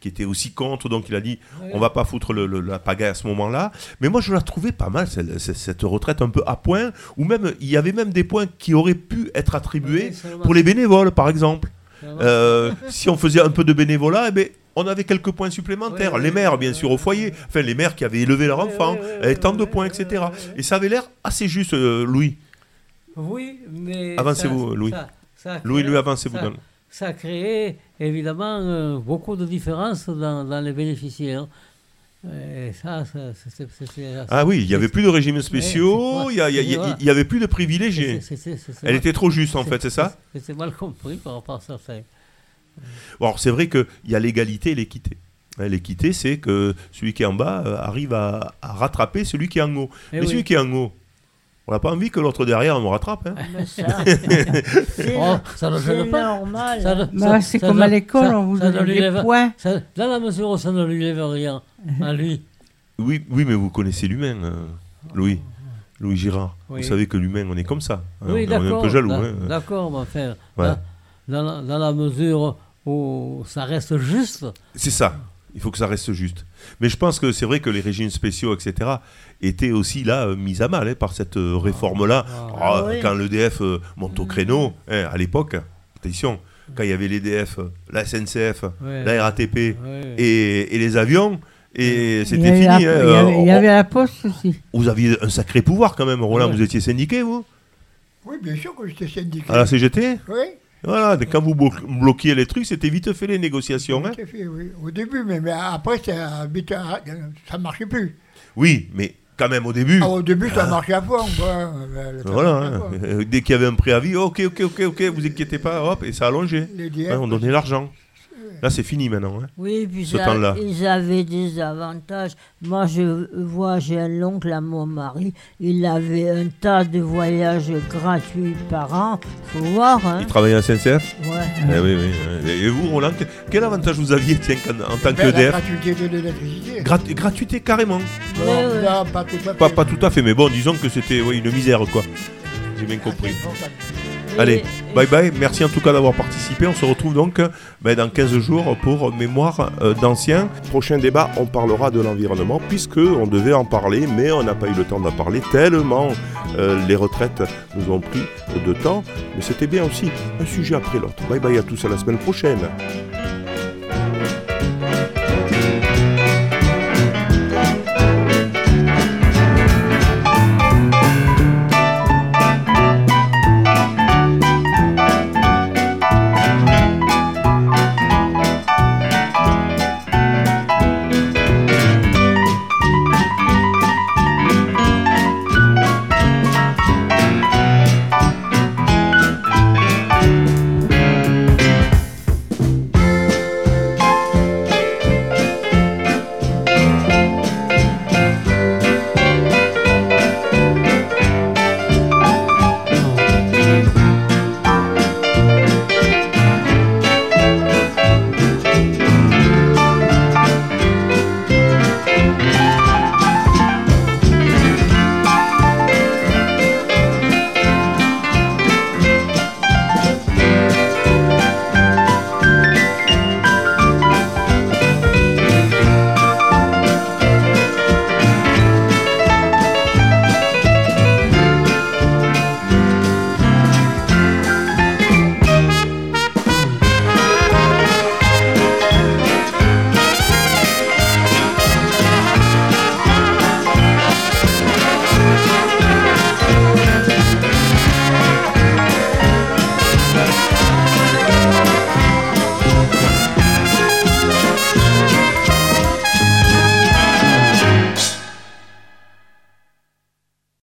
Speaker 1: qui étaient aussi contre. Donc il a dit on va pas foutre le- le- la pagaille à ce moment-là. Mais moi, je la trouvais pas mal, cette, cette retraite un peu à point. Ou même, il y avait même des points qui auraient pu être attribués
Speaker 3: Oui,
Speaker 1: pour les bénévoles, par exemple. Euh, si on faisait un peu de bénévolat, eh ben, on avait quelques points supplémentaires. Les mères, bien sûr, au foyer. Enfin, les mères qui avaient élevé leur enfant, tant de points, etc. Et ça avait l'air assez juste, euh, Louis.
Speaker 3: Oui, mais.
Speaker 1: Avancez-vous, Louis.
Speaker 3: ça- ça a
Speaker 1: Louis, lui, avancez-vous.
Speaker 3: ça- Ça a créé évidemment euh, beaucoup de différences dans, dans les bénéficiaires. Et ça,
Speaker 1: Ah oui, il n'y avait plus de régimes spéciaux, il y a- il y a- il y a-
Speaker 3: voilà.
Speaker 1: il y avait plus de privilégiés. Elle était trop juste, en fait, c'est ça
Speaker 3: C'est c'est mal compris par rapport à certains.
Speaker 1: Bon, alors, c'est vrai qu'il y a l'égalité et l'équité. Hein, L'équité, c'est que celui qui est en bas euh, arrive à, à rattraper celui qui est en haut.
Speaker 3: Eh
Speaker 1: Mais
Speaker 3: oui.
Speaker 1: celui qui est en haut, on n'a pas envie que l'autre derrière me rattrape. hein.
Speaker 6: Mais ça, c'est
Speaker 3: Oh, ça ne gêne pas.
Speaker 6: normal.
Speaker 5: Bah,
Speaker 3: ça-
Speaker 5: c'est
Speaker 3: ça
Speaker 5: comme à l'école,
Speaker 3: ça-
Speaker 5: on vous donne
Speaker 3: lève-
Speaker 5: points.
Speaker 3: ça- Dans la mesure où ça ne lui lève rien à lui.
Speaker 1: Oui, oui, mais vous connaissez l'humain, euh, Louis. Louis Girard.
Speaker 3: Oui.
Speaker 1: Vous savez que l'humain, on est comme ça. hein,
Speaker 3: Oui,
Speaker 1: on est un
Speaker 3: d'accord.
Speaker 1: peu jaloux.
Speaker 3: d'a-
Speaker 1: hein.
Speaker 3: D'accord,
Speaker 1: Ouais.
Speaker 3: dans, dans la, dans la mesure où ça reste juste,
Speaker 1: C'est ça. Il faut que ça reste juste. Mais je pense que c'est vrai que les régimes spéciaux, etc., étaient aussi là euh, mis à mal hein, par cette euh, réforme-là. Ah,
Speaker 6: oui.
Speaker 1: Quand l'EDF euh, monte au créneau, hein, à l'époque, attention, quand il y avait l'EDF, la SNCF,
Speaker 3: Ouais.
Speaker 1: la RATP
Speaker 3: Ouais.
Speaker 1: et, et les avions, et
Speaker 5: Il y
Speaker 1: c'était fini.
Speaker 5: la-
Speaker 1: hein,
Speaker 5: il y avait-
Speaker 1: euh,
Speaker 5: il y avait la poste aussi.
Speaker 1: Vous aviez un sacré pouvoir quand même, Roland.
Speaker 3: Ouais.
Speaker 1: Vous étiez syndiqué, vous?
Speaker 4: Oui, bien sûr que j'étais syndiqué.
Speaker 1: À la CGT
Speaker 4: Oui,
Speaker 1: Voilà, quand vous blo- bloquiez les trucs, c'était vite fait les négociations. hein.
Speaker 4: fait, oui. Au début, mais, mais après, ça vite, ça ne marchait plus.
Speaker 1: Oui, mais quand même au début.
Speaker 4: Ah, au début, ça marchait à fond. quoi. Euh,
Speaker 1: Voilà, hein.
Speaker 4: fond.
Speaker 1: Euh, dès qu'il y avait un préavis, ok, ok, ok, ok, vous inquiétez pas, hop, et ça allongeait. Hein, on donnait l'argent. Là, c'est fini maintenant. hein.
Speaker 6: Oui, puis
Speaker 1: Ce temps-là.
Speaker 6: ils avaient des avantages. Moi, je vois, j'ai un oncle à mon mari, il avait un tas de voyages gratuits par an. Faut voir, hein.
Speaker 1: Il travaillait à SNCF
Speaker 6: Ouais.
Speaker 1: Eh oui, oui. Et vous, Roland, que- quel avantage vous aviez tiens, en tant
Speaker 4: ben, la gratuité de l'électricité.
Speaker 1: Grat- Gratuité carrément.
Speaker 4: Non,
Speaker 6: ouais.
Speaker 4: non, pas tout à fait.
Speaker 1: Pas, pas tout à fait, mais bon, disons que c'était ouais, une misère, quoi. J'ai bien compris.
Speaker 6: Et-
Speaker 1: Allez,
Speaker 6: et-
Speaker 1: bye bye. Merci en tout cas d'avoir participé. On se retrouve donc ben, dans 15 jours pour Mémoire euh, d'anciens. Prochain débat, on parlera de l'environnement puisque on devait en parler, mais on n'a pas eu le temps d'en parler tellement euh, les retraites nous ont pris de temps. Mais c'était bien aussi un sujet après l'autre. Bye bye à tous à la semaine prochaine.